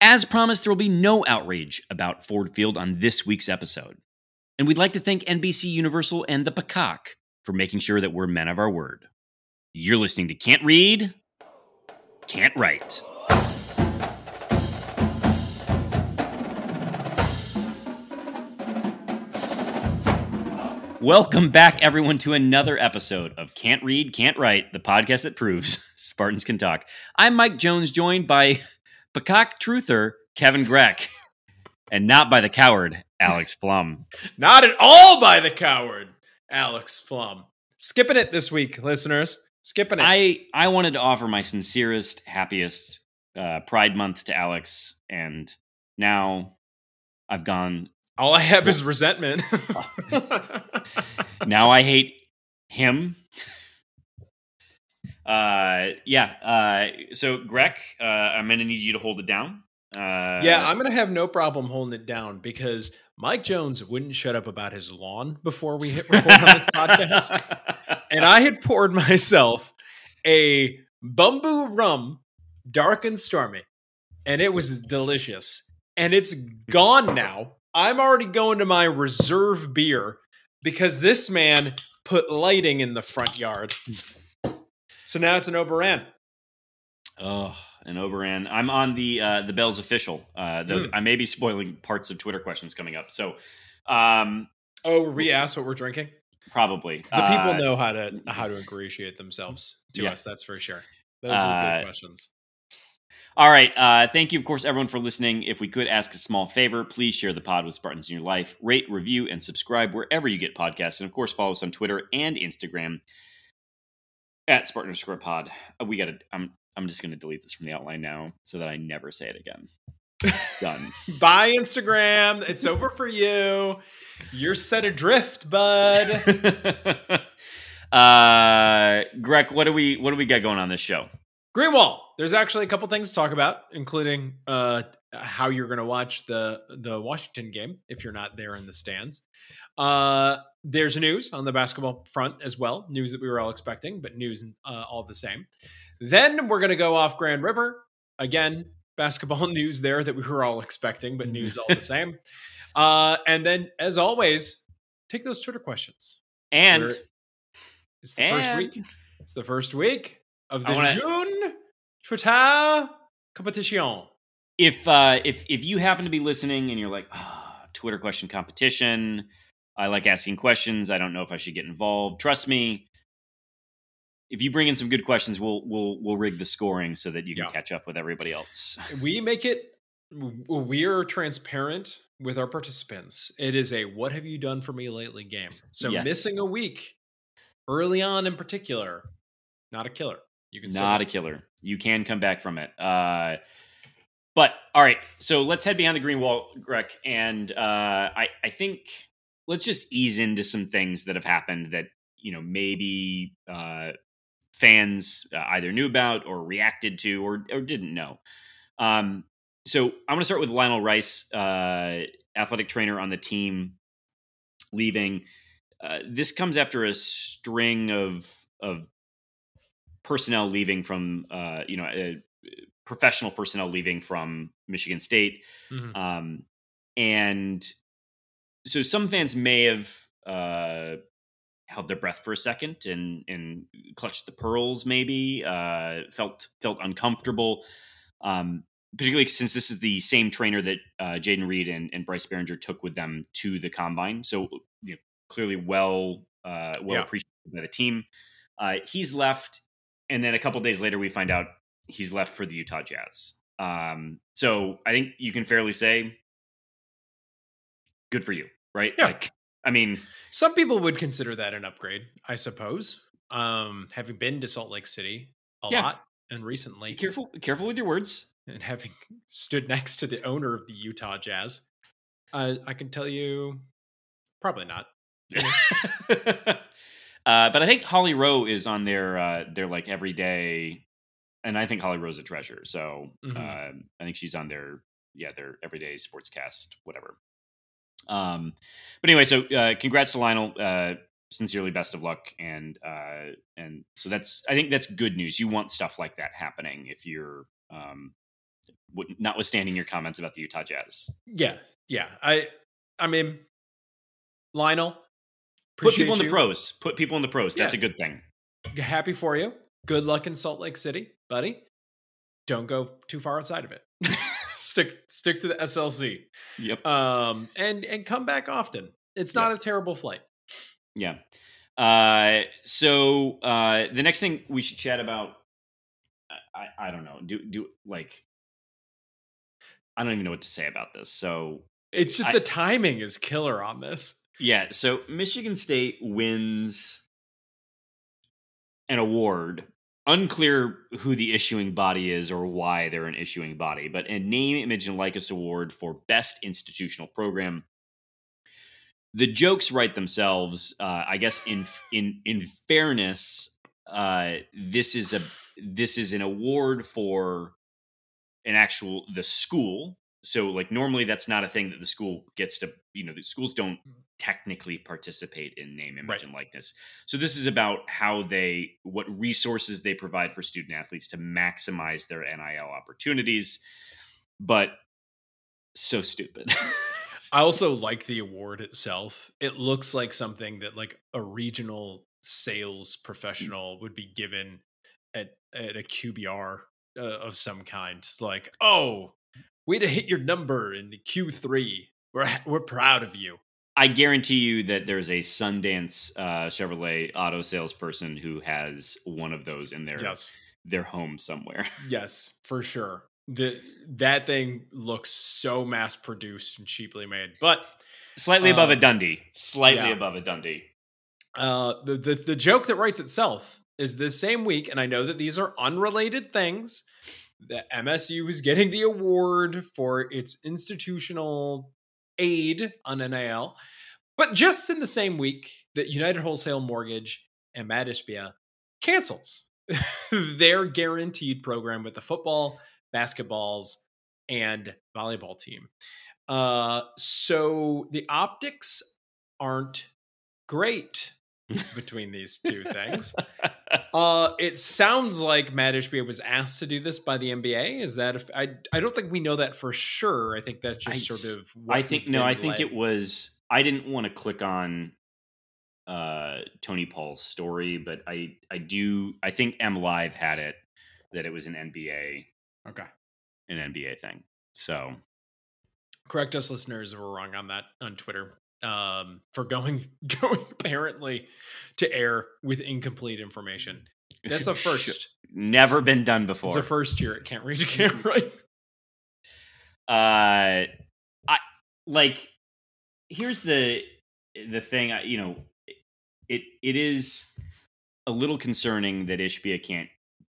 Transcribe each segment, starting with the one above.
As promised, there will be no outrage about Ford Field on this week's episode. And we'd like to thank NBC Universal and the Peacock for making sure that we're men of our word. You're listening to Can't Read, Can't Write. Welcome back, everyone, to another episode of Can't Read, Can't Write, the podcast that proves Spartans can talk. I'm Mike Jones, joined by Peacock truther Kevin Greck, and not by the coward Alex Plum. Not at all by the coward Alex Plum. Skipping it this week, listeners. Skipping it. I I wanted to offer my sincerest, happiest uh, Pride Month to Alex, and now I've gone. all I have is resentment. Now I hate him. Uh, yeah. Uh, so Greg, uh, I'm gonna need you to hold it down. Uh, yeah, I'm gonna have no problem holding it down because Mike Jones wouldn't shut up about his lawn before we hit record on this podcast. And I had poured myself a Bumbu rum, dark and stormy, and it was delicious. And it's gone now. I'm already going to my reserve beer because this man put lighting in the front yard. So now it's an Oberon. Oh, an Oberon. I'm on the uh, the Bells official. Uh, the, Mm. I may be spoiling parts of Twitter questions coming up. So, um, Oh, we asked what we're drinking? probably The people Uh, know how to how to ingratiate themselves to Yeah. us. That's for sure. Those are Uh, good questions. All right. Uh, thank you, of course, everyone, for listening. If we could ask a small favor, please share the pod with Spartans in your life. Rate, review, and subscribe wherever you get podcasts. And of course, follow us on Twitter and Instagram at Spartan underscore pod. Uh, we got to, I'm, I'm just going to delete this from the outline now so that I never say it again. Done. Bye, Instagram. It's over for you. You're set adrift, bud. uh, Greg, what do we, what do we got going on this show? Greenwall. There's actually a couple things to talk about, including uh, how you're going to watch the the Washington game if you're not there in the stands. Uh, there's news on the basketball front as well, news that we were all expecting, but news uh, all the same. Then we're going to go off Grand River again. Basketball news there that we were all expecting, but news all the same. Uh, and then, as always, take those Twitter questions. And We're- It's the first week. It's the first week of the wanna- June Twitter competition. If uh if if you happen to be listening and you're like ah twitter question competition i like asking questions i don't know if i should get involved trust me if you bring in some good questions we'll we'll we'll rig the scoring so that you can Yeah. catch up with everybody else We make it. We're transparent with our participants. It is a "What have you done for me lately?" game. So Yes. missing a week early on, in particular, not a killer. You can not a killer you can come back from it uh but all right so let's head behind the green wall greg and uh i i think let's just ease into some things that have happened that you know maybe uh fans uh, either knew about or reacted to or or didn't know. Um so i'm going to start with lionel rice uh athletic trainer on the team leaving. Uh, this comes after a string of of personnel leaving from uh, you know professional personnel leaving from Michigan State, Mhm. um, and so some fans may have uh, held their breath for a second and and clutched the pearls, maybe uh, felt felt uncomfortable. Um, particularly since this is the same trainer that uh, Jayden Reed and, and Bryce Baringer took with them to the combine, so you know, clearly well uh, well Yeah. appreciated by the team. Uh, he's left, and then a couple days later, we find out he's left for the Utah Jazz. Um, so I think you can fairly say, good for you, right? Yeah. Like, I mean, Some people would consider that an upgrade, I suppose. Um, having been to Salt Lake City a Yeah. lot and recently, be careful, be careful with your words. and having stood next to the owner of the Utah Jazz, uh, I can tell you, probably not. uh, but I think Holly Rowe is on their uh, their like everyday, and I think Holly Rowe's a treasure. So Mhm. uh, I think she's on their yeah their everyday sportscast whatever. Um, but anyway, so uh, congrats to Lionel. Uh, sincerely, best of luck, and uh, and so that's I think that's good news. You want stuff like that happening if you're um, notwithstanding your comments about the Utah Jazz. Yeah, yeah. I I mean, Lionel, put people in the pros. Put people in the pros. That's yeah. a good thing. Happy for you. Good luck in Salt Lake City, buddy. Don't go too far outside of it. stick stick to the SLC. Yep. Um and and come back often. It's not yep. a terrible flight. Yeah. Uh so uh the next thing we should chat about I I don't know. Do do like I don't even know what to say about this. So it's just I, the timing is killer on this. Yeah. So Michigan State wins an award. Unclear who the issuing body is or why they're an issuing body, but a name, image, and likeness award for best institutional program. The jokes write themselves. Uh, I guess in in in fairness, uh, this is a this is an award for an actual the school so like normally that's not a thing that the school gets to you know the schools don't mm. technically participate in name image right. and likeness so this is about how they what resources they provide for student athletes to maximize their nil opportunities but so stupid i also like the award itself it looks like something that like a regional sales mm. professional would be given at at a qbr uh, of some kind like oh way to hit your number in Q3. We're we're proud of you. I guarantee you that there's a Sundance uh, Chevrolet auto salesperson who has one of those in their yes. their home somewhere. Yes, for sure. The that thing looks so mass produced and cheaply made, but slightly uh, above a Dundie. Slightly yeah. above a Dundie. Uh, the, the the joke that writes itself is this same week, and I know that these are unrelated things, the MSU is getting the award for its institutional aid on NIL. But just in the same week that United Wholesale Mortgage and Mat Ishbia cancels their guaranteed program with the football, basketballs, and volleyball team. Uh, so the optics aren't great between these two things. Uh, it sounds like Mat Ishbia was asked to do this by the NBA. Is that if I? I don't think we know that for sure. I think that's just I, sort of. I think no. I think it was. I didn't want to click on uh Tony Paul's story, but I I do. I think MLive had it that it was an NBA. Okay. An NBA thing. So. Correct us, listeners, if we're wrong on that on Twitter um, for going going apparently to air with incomplete information. That's a first. Never been done before. It's a first here at Can't Read a Can't Write. Uh, I like. Here's the the thing. I, you know, it it is a little concerning that Ishbia can't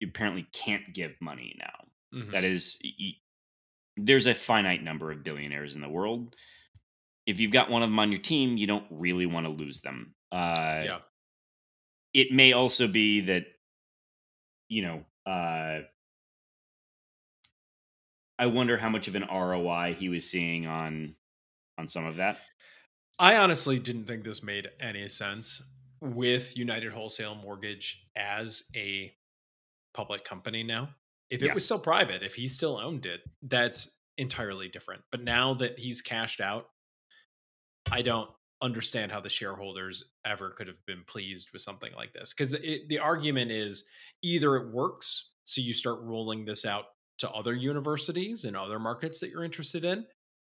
apparently can't give money now. Mm-hmm. That is, there's a finite number of billionaires in the world if you've got one of them on your team, you don't really want to lose them. Uh, yeah. It may also be that, you know, uh, I wonder how much of an ROI he was seeing on on some of that. I honestly didn't think this made any sense with United Wholesale Mortgage as a public company now. If it yeah. was still private, if he still owned it, that's entirely different. But now that he's cashed out I don't understand how the shareholders ever could have been pleased with something like this because the argument is either it works so you start rolling this out to other universities and other markets that you're interested in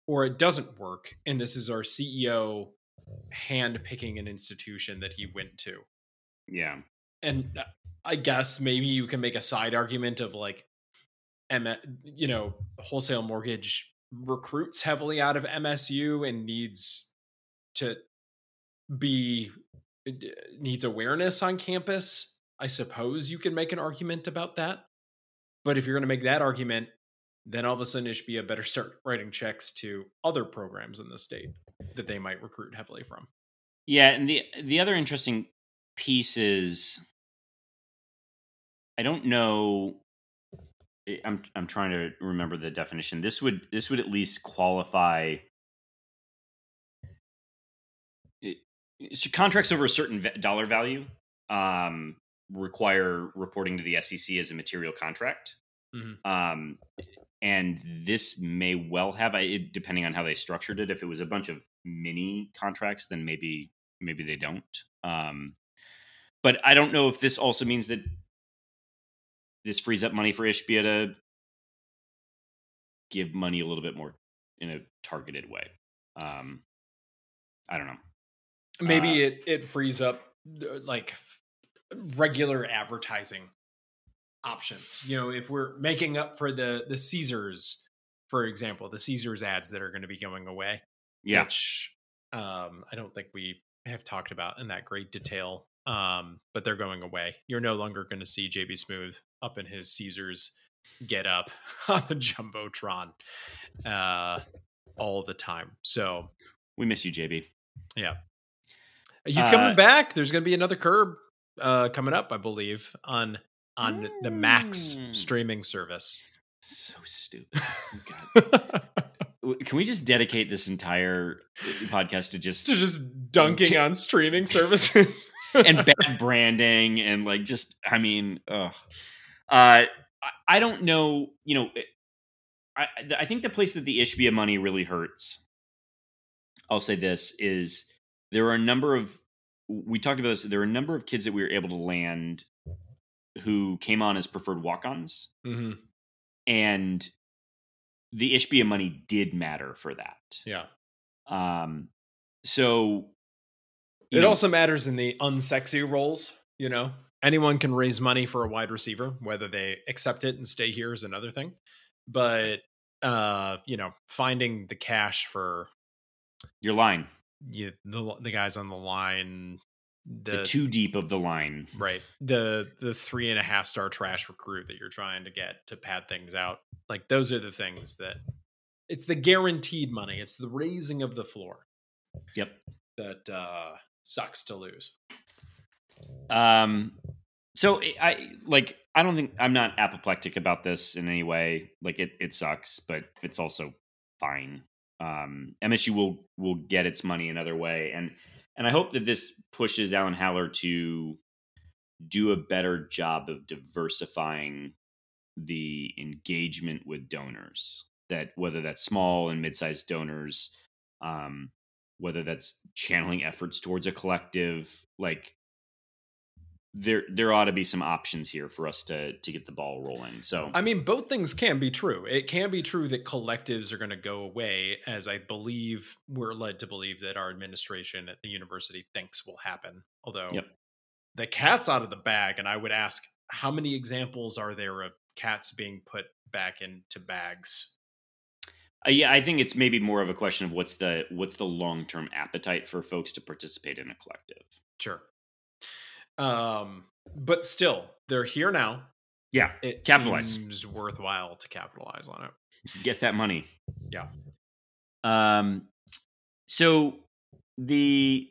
or it doesn't work and this is our ceo hand picking an institution that he went to. Yeah. And uh, i guess maybe you can make a side argument of like you know wholesale mortgage recruits heavily out of msu and needs to be uh, needs awareness on campus. I suppose you can make an argument about that. But if you're going to make that argument, then all of a sudden Ishbia better start writing checks to other programs in the state that they might recruit heavily from. Yeah, and the the other interesting piece is I don't know eh, I'm I'm trying to remember the definition. This would this would at least qualify so contracts over a certain dollar value um, require reporting to the SEC as a material contract. Mm-hmm. Um, and this may well have it, depending on how they structured it if it was a bunch of mini contracts then maybe maybe they don't um but i don't know if this also means that this frees up money for ishbia to give money a little bit more in a targeted way um i don't know maybe Uh, it it frees up uh, like regular advertising options. You know if we're making up for the the caesars for example the caesars ads that are going to be going away yeah. which um i don't think we have talked about in that great detail um but they're going away. You're no longer going to see jb Smoove up in his caesars get up on the jumbotron uh all the time. So we miss you jb He's Uh, coming back. There's going to be another curb uh, coming up, I believe, on on the Max Mm. streaming service. so stupid Can we just dedicate this entire uh, podcast to just to just dunking on streaming services. and bad branding and like just I mean, ugh. Uh, I, I don't know. You know, I I think the place that the Ishbia money really hurts. I'll say this is there are a number of we talked about this. There are a number of kids that we were able to land who came on as preferred walk-ons, hmm and the Ishbia money did matter for that. Yeah. Um, so It know, also matters in the unsexy roles, you know. Anyone can raise money for a wide receiver, whether they accept it and stay here is another thing. But uh, you know, finding the cash for your line, you, the the guys on the line, the, the, too deep of the line. right the the three and a half star trash recruit that you're trying to get to pad things out like those are the things that it's the guaranteed money it's the raising of the floor Yep. that uh sucks to lose Um, so I- I like. I don't think I'm not apoplectic about this in any way. Like it, it sucks, but it's also fine. Um, MSU will will get its money another way, and and I hope that this pushes Alan Haller to do a better job of diversifying the engagement with donors. That whether that's small and mid-sized donors, um, whether that's channeling efforts towards a collective, like there there ought to be some options here for us to to get the ball rolling. So i mean both things can be true it can be true that collectives are going to go away as i believe we're led to believe that our administration at the university thinks will happen although Yep. the cat's out of the bag and i would ask how many examples are there of cats being put back into bags uh, yeah, I think it's maybe more of a question of what's the what's the long term appetite for folks to participate in a collective. Sure. Um, but still, they're here now. Yeah, It Capitalize. seems worthwhile to capitalize on it. get that money. Yeah. Um. So the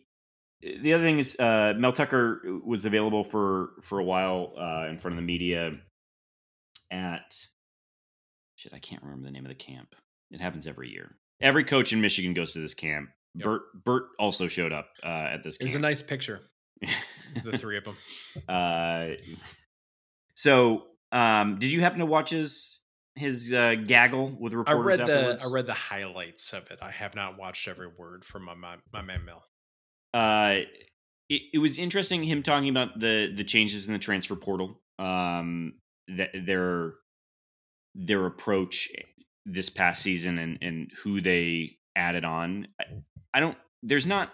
the other thing is uh, Mel Tucker was available for for a while uh, in front of the media at shit. I can't remember the name of the camp. It happens every year. Every coach in Michigan goes to this camp. Yep. Bert Bert also showed up uh, at this It was a nice picture, the three of them. uh, so, um, did you happen to watch his his uh, gaggle with I reporters read the? I read the highlights of it. I have not watched every word from my my, my man Mel. uh, it, it was interesting him talking about the the changes in the transfer portal. Um, that their their approach this past season and and who they added on. I, I don't. There's not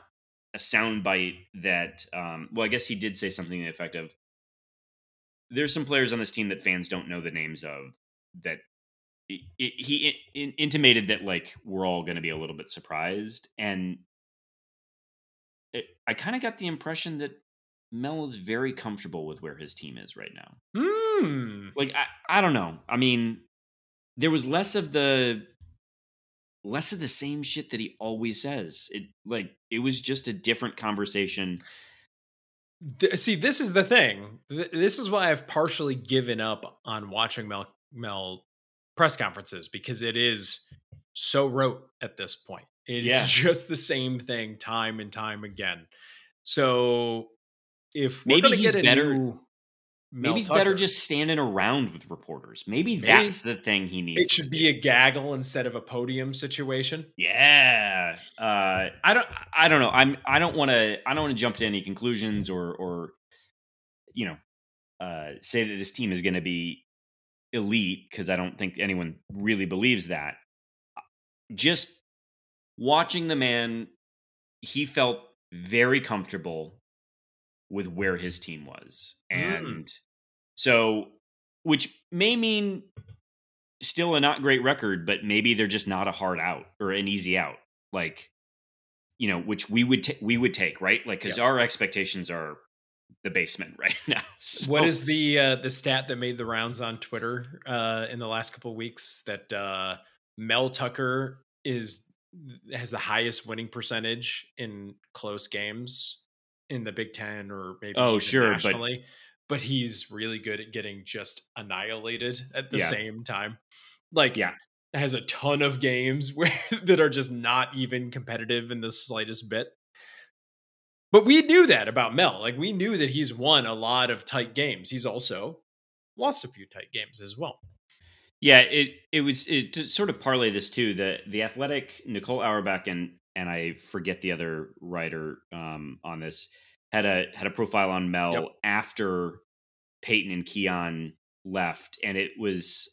a soundbite that. Um, well, I guess he did say something to the effect of. There's some players on this team that fans don't know the names of. That it, it, he in, intimated that like we're all going to be a little bit surprised, and it, I kind of got the impression that Mel is very comfortable with where his team is right now. Hmm. Like I, I don't know. I mean, there was less of the less of the same shit that he always says. It like it was just a different conversation. See, this is the thing. Th- This is why I've partially given up on watching Mel Mel press conferences because it is so rote at this point. It is Yeah. just the same thing time and time again. So if Maybe he's better- new, Mel Maybe he's better just standing around with reporters. Maybe, Maybe. that's the thing he needs. It should do. be a gaggle instead of a podium situation. Yeah. Uh, I don't. I don't know. I'm. I don't want to. I don't want to jump to any conclusions or or you know uh, say that this team is going to be elite because I don't think anyone really believes that. Just watching the man, he felt very comfortable with where his team was, Mm. and so which may mean still a not great record, but maybe they're just not a hard out or an easy out. Like, you know, which we would ta- we would take, right? Like, because Yes. our expectations are the basement right now. So- What is the uh, the stat that made the rounds on Twitter uh, in the last couple of weeks that uh, Mel Tucker is has the highest winning percentage in close games in the Big Ten or maybe Oh, sure, but- nationally, but he's really good at getting just annihilated at the Yeah. same time. Like Yeah. has a ton of games where that are just not even competitive in the slightest bit. But we knew that about Mel. Like we knew that he's won a lot of tight games. He's also lost a few tight games as well. Yeah, it it was it to sort of parlay this too. The the athletic Nicole Auerbach and and I forget the other writer um, on this had a had a profile on Mel Yep. after Payton and Keon left, and it was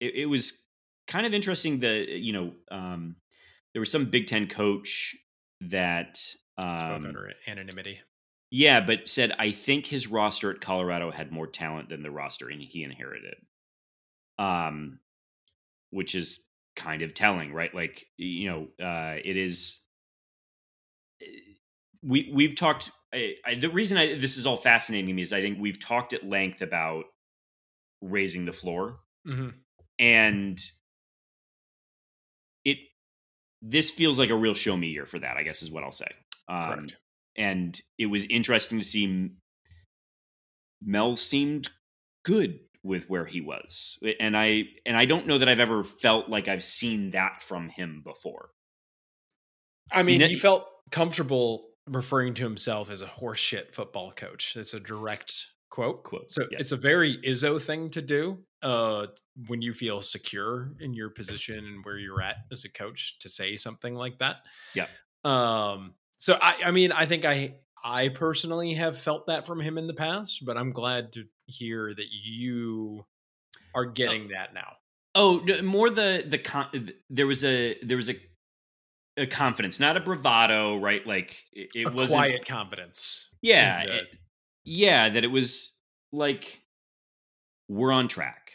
it, it was kind of interesting. that you know um, there was some Big Ten coach that Spoke um, under anonymity. yeah, but said I think his roster at Colorado had more talent than the roster he inherited. Um, which is kind of telling, right? Like you know, uh, it is. eh, We we've talked. I, I, the reason I, this is all fascinating to me is I think we've talked at length about raising the floor hmm and it this feels like a real show me year for that i guess is what i'll say um, Correct. and it was interesting to see mel seemed good with where he was and i and i don't know that i've ever felt like i've seen that from him before I mean, he felt comfortable referring to himself as a horseshit football coach. It's a direct quote. Quote, So yes. it's a very Izzo thing to do uh, when you feel secure in your position and where you're at as a coach to say something like that. Yeah. Um. So I, I mean, I think I, I personally have felt that from him in the past, but I'm glad to hear that you are oh. getting that now. oh no, more the the con- there was a there was a a confidence not a bravado right like it, it wasn't quiet confidence. yeah the- it- yeah that it was like we're on track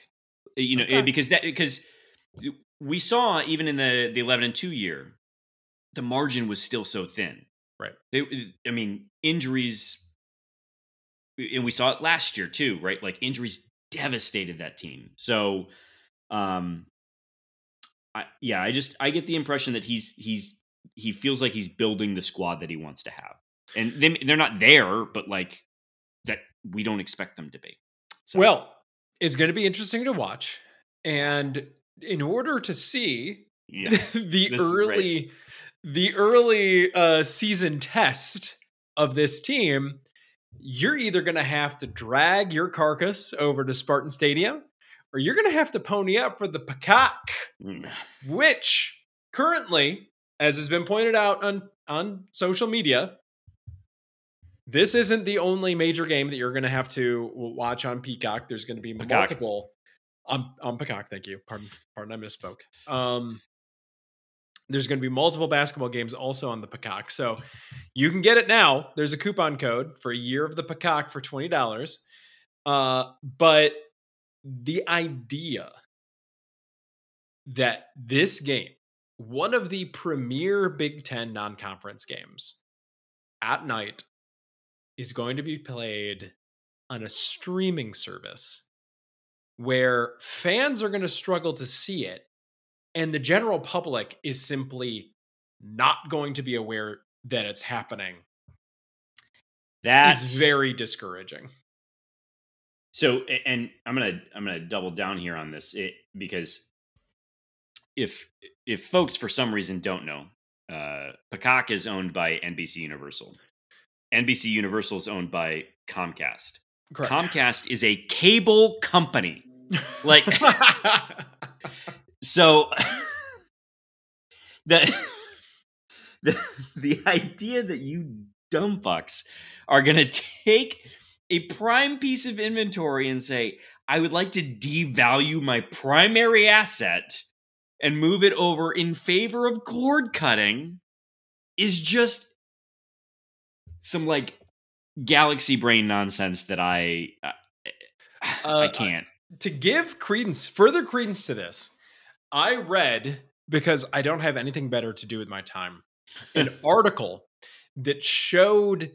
eh, you know eh, Okay. because that eh, because we saw even in the the 11 and 2 year the margin was still so thin Right. It- i mean injuries and we saw it last year too right like injuries devastated that team so um I, yeah i just i get the impression that he's he's he feels like he's building the squad that he wants to have and they, they're not there but like that we don't expect them to be so Well, it's going to be interesting to watch. And in order to see yeah the This is great. early the early uh season test of this team, you're either going to have to drag your carcass over to Spartan Stadium or you're going to have to pony up for the Peacock, Mm. which currently, as has been pointed out on on social media, this isn't the only major game that you're going to have to watch on Peacock. There's going to be Peacock. multiple on on Peacock. Thank you. Pardon, pardon, I misspoke. Um, there's going to be multiple basketball games also on the Peacock, so you can get it now. There's a coupon code for a year of the Peacock for twenty dollars. Uh, but the idea that this game, one of the premier Big Ten non-conference games, at night, is going to be played on a streaming service where fans are going to struggle to see it and the general public is simply not going to be aware that it's happening that's very discouraging. So, and I'm gonna I'm gonna double down here on this it, because if if folks for some reason don't know, uh, Peacock is owned by NBC Universal. NBC Universal is owned by Comcast. Correct. Comcast is a cable company. Like so the the the idea that you dumb fucks are gonna take a prime piece of inventory and say, I would like to devalue my primary asset and move it over in favor of cord cutting is just some like galaxy brain nonsense that I uh, Uh, I can't. to give credence, further credence to this, I read because I don't have anything better to do with my time. An article that showed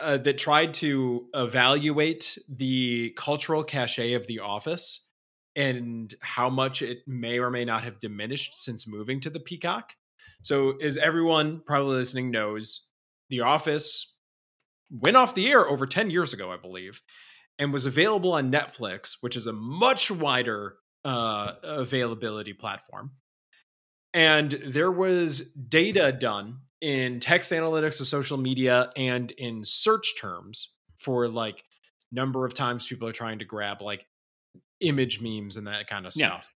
uh, that tried to evaluate the cultural cachet of The Office and how much it may or may not have diminished since moving to the Peacock. So, as everyone probably listening knows, The Office went off the air over 10 years ago, I believe, and was available on Netflix, which is a much wider uh, availability platform. And there was data done in text analytics of social media and in search terms for like number of times people are trying to grab like image memes and that kind of Yeah. stuff.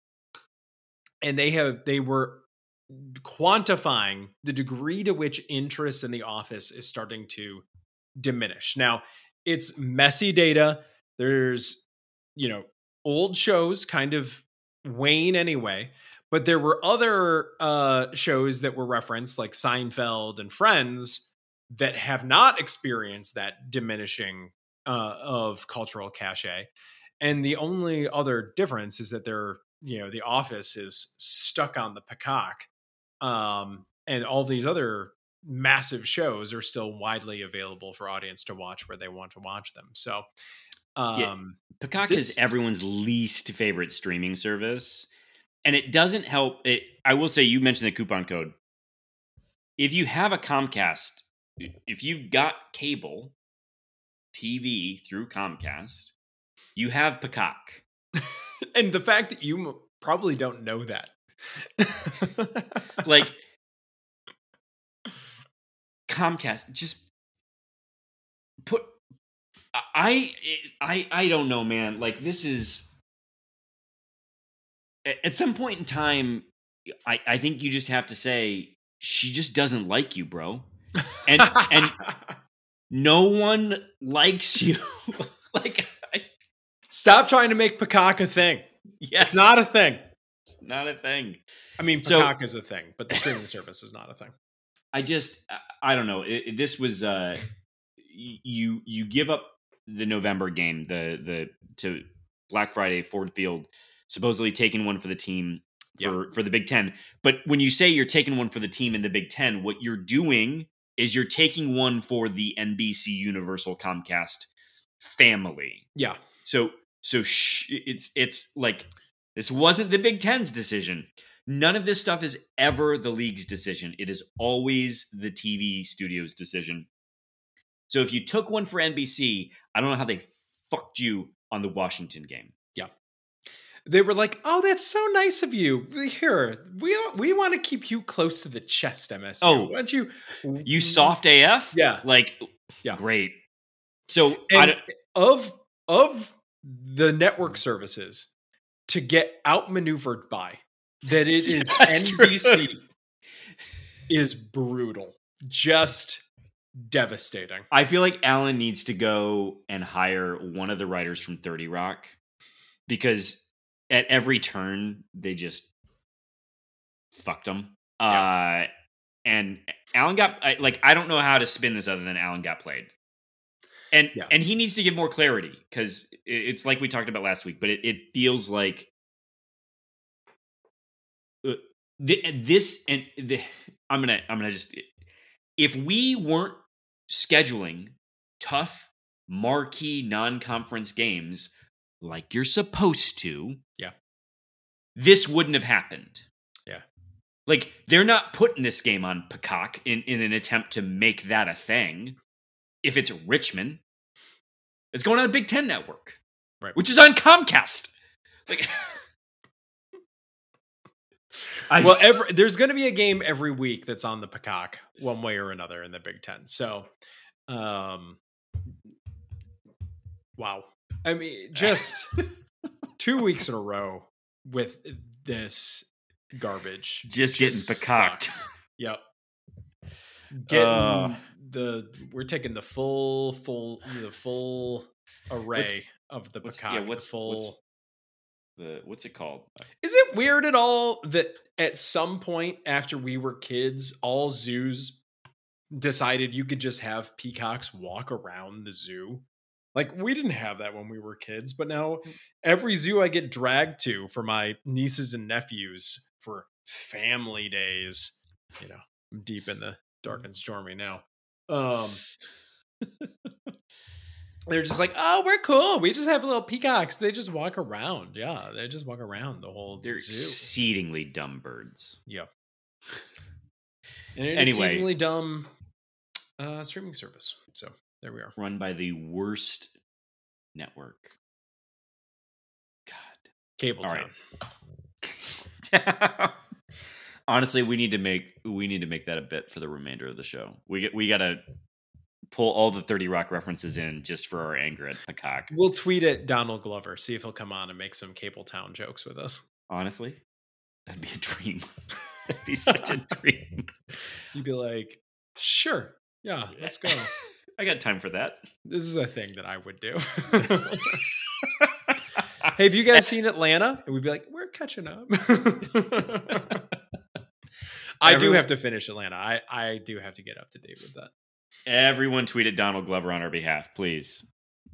And they have they were quantifying the degree to which interest in the office is starting to diminish. Now, it's messy data. There's, you know, old shows kind of wane anyway, but there were other uh shows that were referenced like Seinfeld and Friends that have not experienced that diminishing uh of cultural cachet. And the only other difference is that they're, you know, the office is stuck on the peacock. Um and all these other massive shows are still widely available for audience to watch where they want to watch them. So Yeah. um Peacock This- is everyone's least favorite streaming service, and it doesn't help. It. I will say you mentioned the coupon code. If you have a Comcast, if you've got cable TV through Comcast, you have Peacock. and the fact that you probably don't know that. Like Comcast, just put. I I I don't know, man. Like this is at some point in time. I I think you just have to say she just doesn't like you, bro. And and no one likes you. like I, stop trying to make peacock a thing. yes, It's not a thing. it's not a thing. I mean, So- is a thing, but the streaming service is not a thing. I just I- I don't know. It, it- this was uh you you give up the November game the the to Black Friday Ford Field supposedly taking one for the team for for the Big 10. But when you say you're taking one for the team in the Big 10, what you're doing is you're taking one for the NBC Universal Comcast family. Yeah. So so sh- it's it's like this wasn't the Big Ten's decision. None of this stuff is ever the league's decision. It is always the TV studio's decision. So if you took one for NBC, I don't know how they fucked you on the Washington game. Yeah. They were like, "Oh, that's so nice of you. Here, we we want to keep you close to the chest, MSU. Oh, Why don't you You soft AF? Yeah. Like, Yeah. great. So of of the network services to get outmaneuvered by that it is. NBC is brutal. Just devastating. I feel like Alan needs to go and hire one of the writers from 30 Rock because at every turn they just fucked him. Uh and Alan got I- like I don't know how to spin this other than Alan got played. And Yeah. and he needs to give more clarity cuz it's like we talked about last week, but it, it feels like uh, this and the, I'm going to I'm going to just if we weren't scheduling tough marquee non-conference games like you're supposed to Yeah. this wouldn't have happened Yeah. like they're not putting this game on peacock in, in an attempt to make that a thing if it's richmond it's going on the big ten network Right. which is on comcast like I, well, every, there's going to be a game every week that's on the Peacock, one way or another, in the Big Ten. So, um, Wow. I mean, just two weeks in a row with this garbage. Just, getting peacocked. Yep. Getting Uh. the we're taking the full full the full array of the peacock. yeah, what's- full what's- The what's it called? Uh, Is it weird at all that at some point after we were kids, all zoos decided you could just have peacocks walk around the zoo? Like we didn't have that when we were kids, but now mm. every zoo I get dragged to for my nieces and nephews for family days, you know, I'm deep in the dark mm. and stormy now. Um they're just like, oh, we're cool. We just have little peacocks. They just walk around. Yeah, they just walk around the whole They're zoo. exceedingly dumb birds. Yeah. And an Anyway. exceedingly dumb uh, streaming service. So there we are. Run by the worst network. God. Cable All Town. right. Honestly, we need to make we need to make that a bit for the remainder of the show. We get we gotta pull all the 30 Rock references in just for our anger at Peacock. We'll tweet at Donald Glover, see if he'll come on and make some Kabletown jokes with us. Honestly, that'd be a dream. that'd be such a dream. You'd be like, sure. Yeah, let's go. I got time for that. This is a thing that I would do. hey, have you guys seen Atlanta? And we'd be like, we're catching up. I do have to finish Atlanta. I, I do have to get up to date with that. Everyone tweeted Donald Glover on our behalf, please.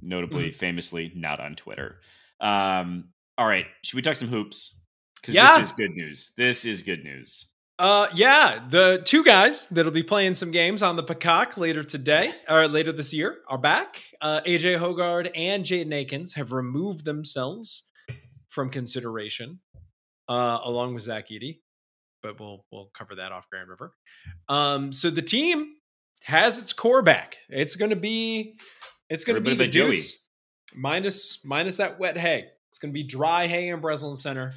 Notably, Mm. famously, not on Twitter. Um, all right, should we talk some hoops? Because Yeah. this is good news. This is good news. Uh, yeah, the two guys that'll be playing some games on the Peacock later today or later this year are back. Uh, AJ Hoggard and Jaden Akins have removed themselves from consideration, uh, along with Zach Edey, but we'll we'll cover that off Grand River. Um, so the team has its core back. It's gonna be it's gonna be the Joey. dudes minus minus that wet hay. It's gonna be dry hay in Breslin Center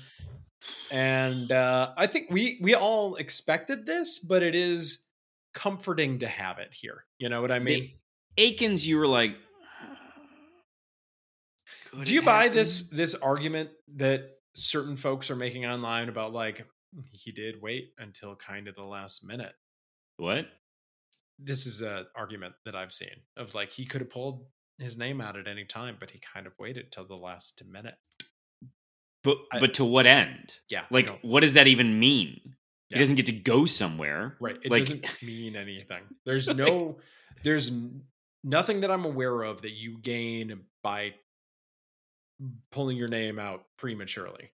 and uh, I think we we all expected this, but it is comforting to have it here. You know what I mean? The Akins, you were like, Do you buy happen? this this argument that certain folks are making online about like he did wait until kind of the last minute? What? This is an argument that I've seen of like he could have pulled his name out at any time, but he kind of waited till the last minute. But I- but to what end? Yeah, Like, what does that even mean? Yeah. He doesn't get to go somewhere. Right. It Like- doesn't mean anything. There's no there's nothing that I'm aware of that you gain by pulling your name out prematurely.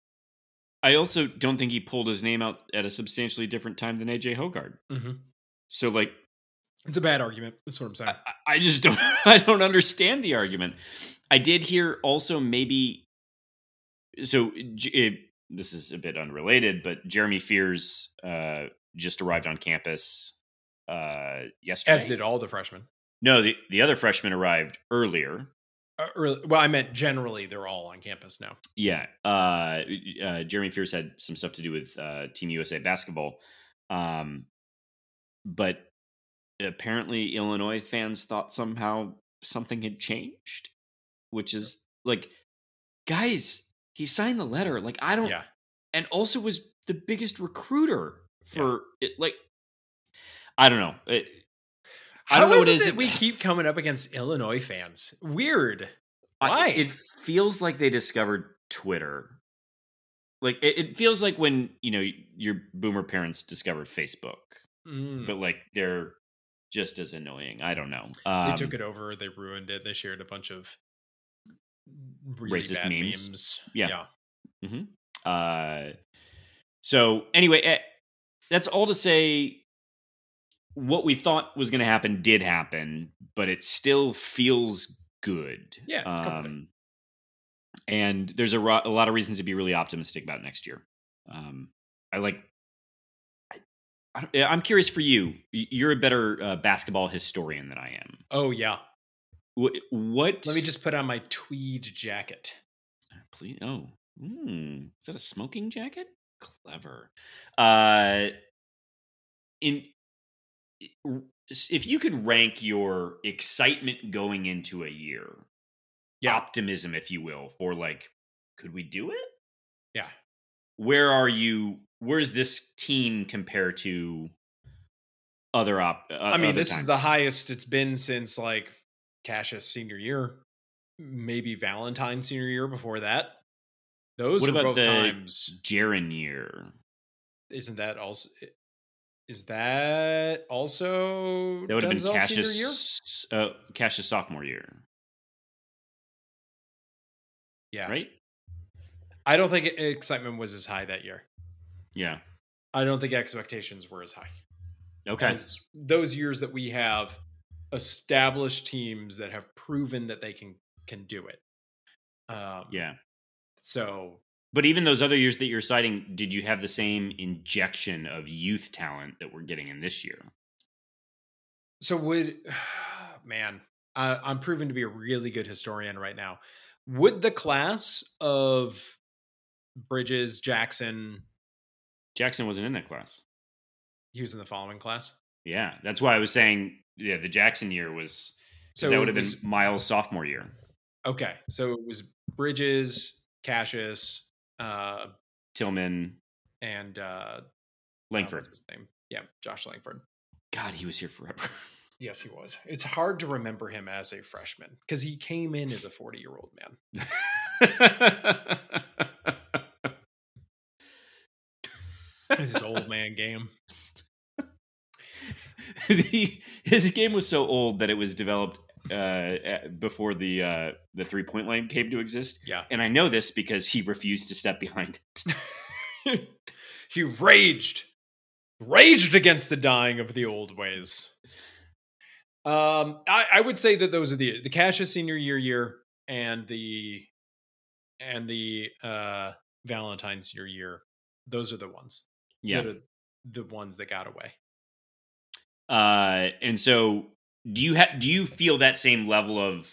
I also don't think he pulled his name out at a substantially different time than AJ Hoggard. Mm-hmm. So like It's a bad argument. That's what I'm saying. I, I just don't I don't understand the argument. I did hear also maybe so it, this is a bit unrelated, but Jeremy Fears uh, just arrived on campus uh, yesterday. As did all the freshmen. no, the the other freshman arrived earlier. Uh, early, well, I meant generally they're all on campus now. Yeah, uh, uh, Jeremy Fears had some stuff to do with uh, Team USA basketball, um, but apparently Illinois fans thought somehow something had changed, which is like, guys, he signed the letter. Like I don't, Yeah. and also was the biggest recruiter for it. Like, I don't know. It, I don't know is what it it is. that we keep coming up against Illinois fans? Weird. I- Why? it feels like they discovered Twitter. Like it, it feels like when you know your boomer parents discovered Facebook, Mm. but like they're just as annoying. I don't know. they Um, took it over. They ruined it. They shared a bunch of really Racist memes. memes. Yeah. yeah. Uh, so anyway, eh, that's all to say. What we thought was going to happen did happen, but it still feels good. Yeah, it's comforting. Um, and there's a, ro- a lot of reasons to be really optimistic about next year. Um, I like. I'm curious for you. You're a better uh, basketball historian than I am. Oh yeah. What? what Let me just put on my tweed jacket. Please. Oh, hmm. is that a smoking jacket? Clever. Uh, in if you could rank your excitement going into a year, Yeah. optimism, if you will, for like, could we do it? Yeah. Where are you? Where's this team compare to other op? Uh, I mean, this is the highest it's been since like Cassius senior year, maybe Valentine senior year before that. Those What were about both the- times. Jaren year. Isn't that also? Is that also That would have been senior year? Cassius, uh, Cassius sophomore year, Yeah, right? I don't think excitement was as high that year. Yeah. I don't think expectations were as high. Okay. As those years that we have established teams that have proven that they can can do it. Um, Yeah. So But even those other years that you're citing, did you have the same injection of youth talent that we're getting in this year? So would man, I, I'm proving to be a really good historian right now. Would the class of Bridges, Jackson, Jackson wasn't in that class. he was in the following class. Yeah, that's why I was saying, yeah, the Jackson year was. So that would have was- been Miles' sophomore year. Okay, so it was Bridges, Cassius, uh, Tillman, and uh, uh, Langford. what's his name? Yeah, Josh Langford. God, he was here forever. Yes, he was. It's hard to remember him as a freshman because he came in as a 40 year old man. His old man game. The- His game was so old that it was developed uh, before the uh, the three point line came to exist. Yeah. And I know this because he refused to step behind it. he raged, raged against the dying of the old ways. Um, I, I would say that those are the the Cassius senior year year and the and the uh Valentine senior year. Those are the ones. Yeah. that are the ones that got away. Uh, and so, do you have do you feel that same level of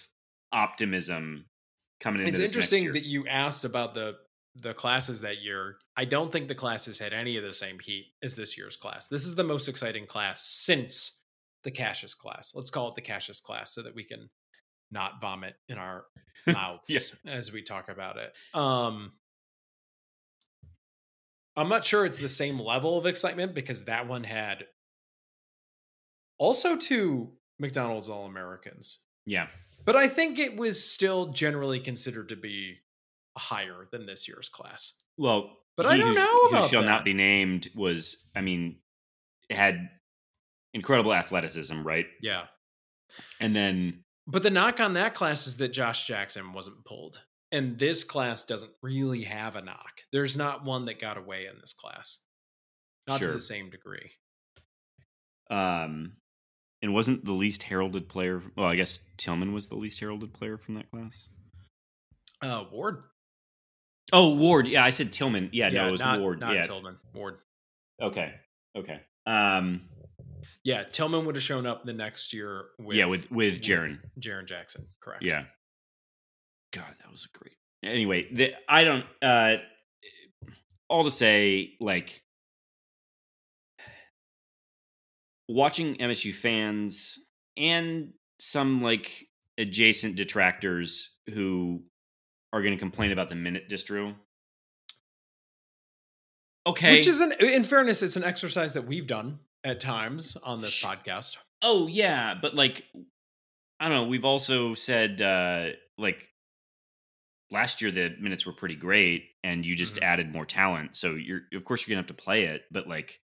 optimism coming into It's this next It's interesting that you asked about the the classes that year. I don't think the classes had any of the same heat as this year's class. This is the most exciting class since the Cassius class. Let's call it the Cassius class so that we can not vomit in our mouths Yeah. as we talk about it. Um I'm not sure it's the same level of excitement because that one had also two McDonald's All Americans. yeah. But I think it was still generally considered to be higher than this year's class. Well, But I don't who- know who about shall that. not be named was, I mean, had incredible athleticism, right? Yeah. And then But the knock on that class is that Josh Jackson wasn't pulled. And this class doesn't really have a knock. There's not one that got away in this class. Not to the same degree. Um, and wasn't the least heralded player? Well, I guess Tillman was the least heralded player from that class. Uh Ward. Oh, Ward. Yeah, I said Tillman. Yeah, no, it was not, Ward. Not yeah. Tillman. Ward. Okay. Okay. Um, Yeah, Tillman would have shown up the next year with yeah, with with Jaren. Jaren Jackson. Correct. Yeah. God, that was a great. Anyway, the, I don't. uh All to say, like, watching MSU fans and some like adjacent detractors who are going to complain about the minute distro. Okay, Which is an in fairness, it's an exercise that we've done at times on this Sh- podcast. Oh yeah, but like I don't know, we've also said uh like last year the minutes were pretty great and you just Mhm. added more talent. So you're of course you're going to have to play it, but like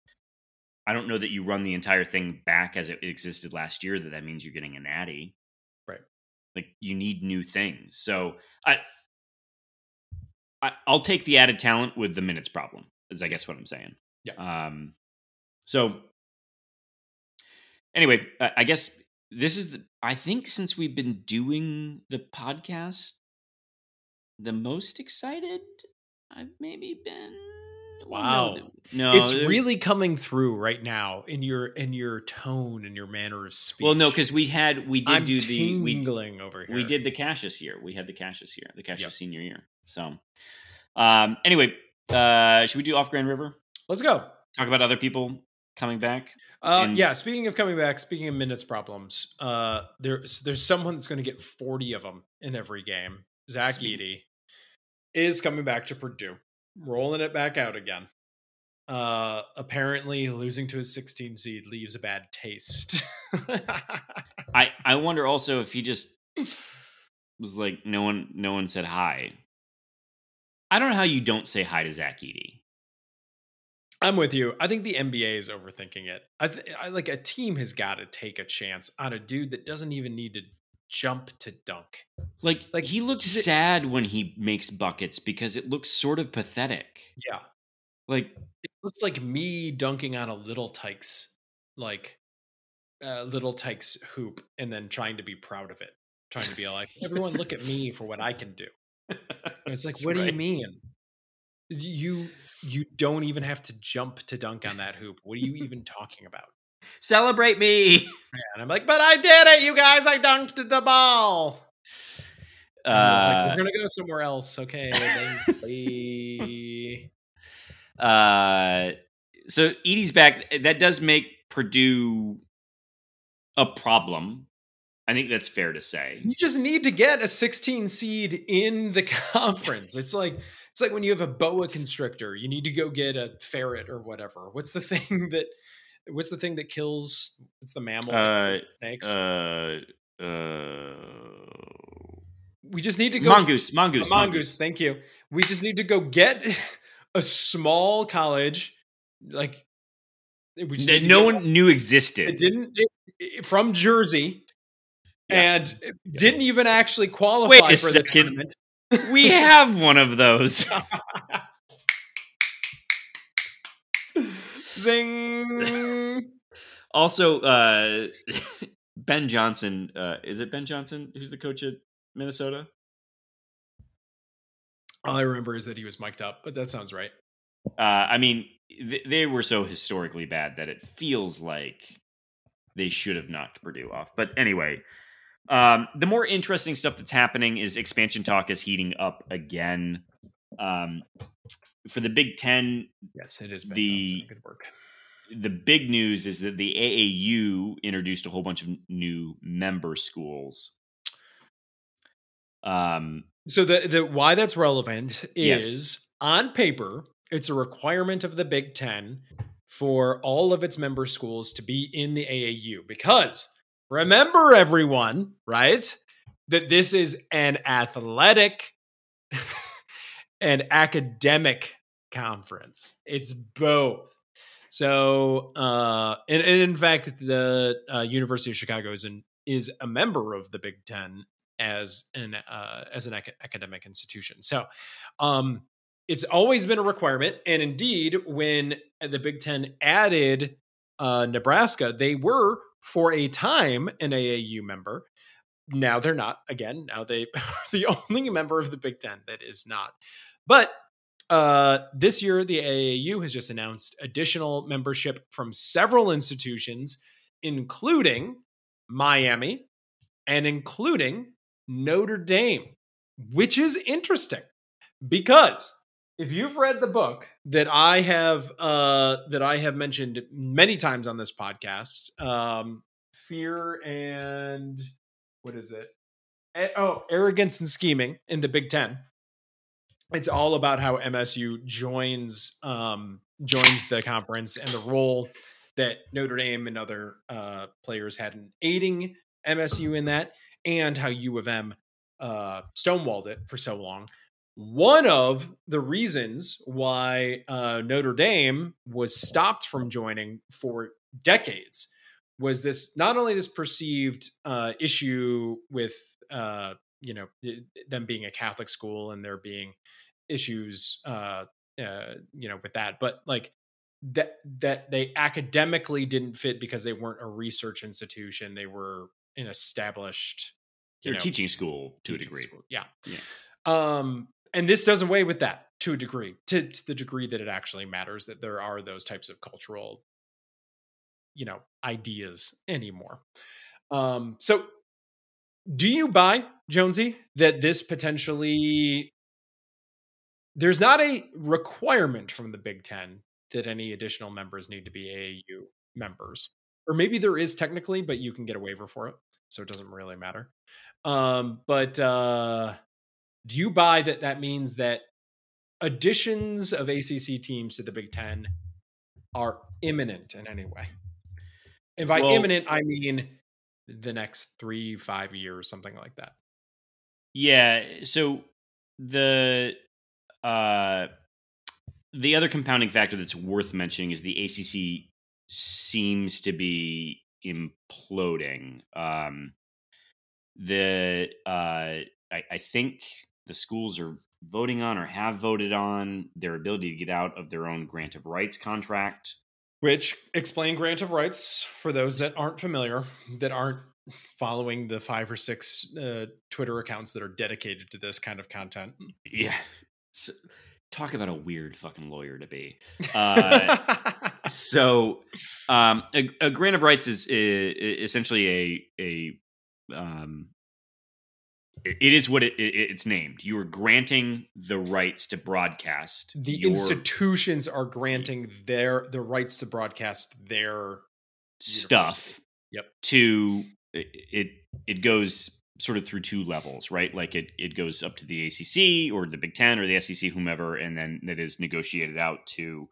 I don't know that you run the entire thing back as it existed last year that that means you're getting a natty. Right. Like you need new things. So I I I'll take the added talent with the minutes problem. Is I guess what I'm saying. Yeah. Um so anyway, I I guess this is the I think since we've been doing the podcast, the most excited I've maybe been. Wow. no, no, it's there's- really coming through right now in your in your tone and your manner of speech. well. No, because we had we did I'm do the we over here. we did the Cassius year. We had the Cassius year, the Cassius Yep. senior year. So, um, anyway, uh, should we do off Grand River? Let's go. Talk about other people. coming back? Uh, and- yeah. Speaking of coming back, speaking of minutes problems, uh, there's there's someone that's going to get 40 of them in every game. Zach. Edey is coming back to Purdue, rolling it back out again. Uh, apparently, losing to his 16 seed leaves a bad taste. I I wonder also if he just was like no one no one said hi. I don't know how you don't say hi to Zach Edey. I'm with you. I think the NBA is overthinking it. I, th- I like a team has got to take a chance on a dude that doesn't even need to jump to dunk. Like like he looks sad when he makes buckets because it looks sort of pathetic. Yeah. Like it looks like me dunking on a little Tikes like a uh, little Tikes hoop and then trying to be proud of it. Trying to be like, everyone look at me for what I can do. And it's like, what right. do you mean? You you don't even have to jump to dunk on that hoop. What are you even talking about? Celebrate me. And I'm like, but I did it, you guys. I dunked the ball. Uh, like, we're uh gonna go somewhere else. Okay, thanks. uh, so Edey's back. That does make Purdue a problem. I think that's fair to say. You just need to get a 16 seed in the conference. It's like it's like when you have a boa constrictor, you need to go get a ferret or whatever. What's the thing that what's the thing that kills It's the mammal uh, snakes? Uh uh we just need to go mongoose, mongoose, mongoose, mongoose. Thank you. We just need to go get a small college like that no one knew existed. It didn't it, it, from Jersey, yeah. and yeah. didn't even actually qualify Wait a for second. we have one of those. Zing. also, uh, Ben Johnson. Uh, is it Ben Johnson who's the coach at Minnesota? All I remember is that he was mic'd up, but that sounds right. Uh, I mean, th- they were so historically bad that it feels like they should have knocked Purdue off. But anyway, um, the more interesting stuff that's happening is expansion talk is heating up again. Um, for the Big Ten, yes, it is. The good work. The big news is that the AAU introduced a whole bunch of new member schools. Um, so the the why that's relevant is yes. on paper it's a requirement of the Big Ten for all of its member schools to be in the AAU because remember, everyone, right? That this is an athletic and academic conference. It's both. So, uh, and, and in fact, the uh, University of Chicago is an, is a member of the Big Ten as an uh, as an ac- academic institution. So, um, it's always been a requirement. And indeed, when the Big Ten added uh, Nebraska, they were for a time an AAU member. Now they're not. Again, now they are the only member of the Big Ten that is not. But uh, this year, the AAU has just announced additional membership from several institutions, including Miami and including Notre Dame, which is interesting because if you've read the book that I have uh, that I have mentioned many times on this podcast, um, Fear and what is it? oh, Arrogance and Scheming in the Big Ten. It's all about how MSU joins um, joins the conference and the role that Notre Dame and other uh, players had in aiding MSU in that, and how U of M uh, stonewalled it for so long. One of the reasons why uh, Notre Dame was stopped from joining for decades was this not only this perceived uh, issue with uh, you know them being a Catholic school and there being issues uh, uh, you know with that, but like that that they academically didn't fit because they weren't a research institution; they were an established they're know, teaching school to teaching a degree. School. Yeah. Yeah. Um, and this does away with that to a degree, to, to the degree that it actually matters that there are those types of cultural, you know, ideas anymore. Um, so do you buy Jonesy that this potentially there's not a requirement from the Big Ten that any additional members need to be AAU members. Or maybe there is technically, but you can get a waiver for it. So it doesn't really matter. Um, but uh, do you buy that that means that additions of ACC teams to the Big Ten are imminent in any way? And by Well- imminent, I mean the next three, five years, something like that. Yeah. So the uh the other compounding factor that's worth mentioning is the ACC seems to be imploding. Um the uh I, I think the schools are voting on or have voted on their ability to get out of their own grant of rights contract. Which explain grant of rights for those that aren't familiar, that aren't following the five or six uh, Twitter accounts that are dedicated to this kind of content. Yeah. So, talk about a weird fucking lawyer to be. Uh, so um a, a grant of rights is, i essentially a a um it is what it, it, it's named you are granting the rights to broadcast the your institutions are granting their the rights to broadcast their stuff. Yep. to it it goes sort of through two levels right like it it goes up to the ACC or the Big 10 or the SEC whomever and then that is negotiated out to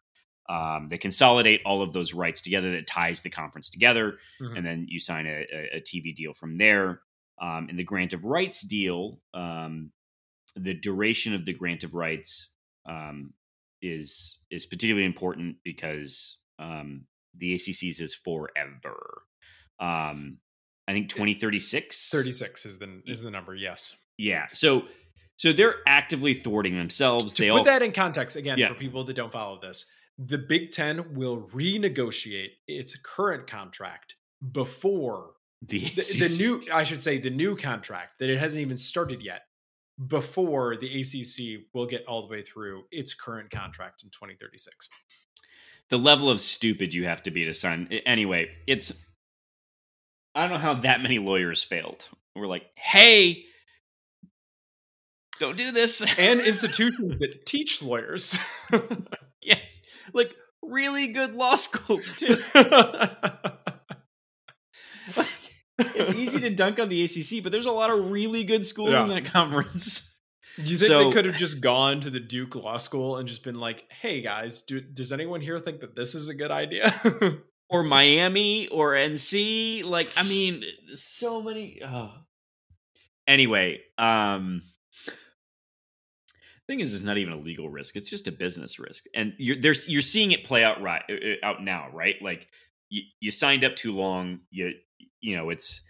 um, they consolidate all of those rights together that ties the conference together Mhm. and then you sign a, a, a TV deal from there. Um, in the grant of rights deal, um, the duration of the grant of rights um, is is particularly important because um, the ACC's is forever. Um, I think twenty thirty six. 36 is the is the number, yes. Yeah. So so they're actively thwarting themselves. To they put all that in context again Yeah. for people that don't follow this, the Big 10 will renegotiate its current contract before the, the, the new I should say the new contract that it hasn't even started yet before the ACC will get all the way through its current contract in 2036. the level of stupid you have to be to sign. Anyway, it's I don't know how that many lawyers failed. We're like, hey, don't do this. And institutions that teach lawyers. yes, like really good law schools too. Like, it's easy to dunk on the ACC, but there's a lot of really good schools Yeah. in that conference. Do you think So- they could have just gone to the Duke Law School and just been like, "Hey guys, do, does anyone here think that this is a good idea?" Or Miami or NC. Like, I mean, so many. Oh. Anyway, um, thing is, it's not even a legal risk; it's just a business risk, and you're there's you're seeing it play out right uh, out now, right? Like, you you signed up too long. You you know it's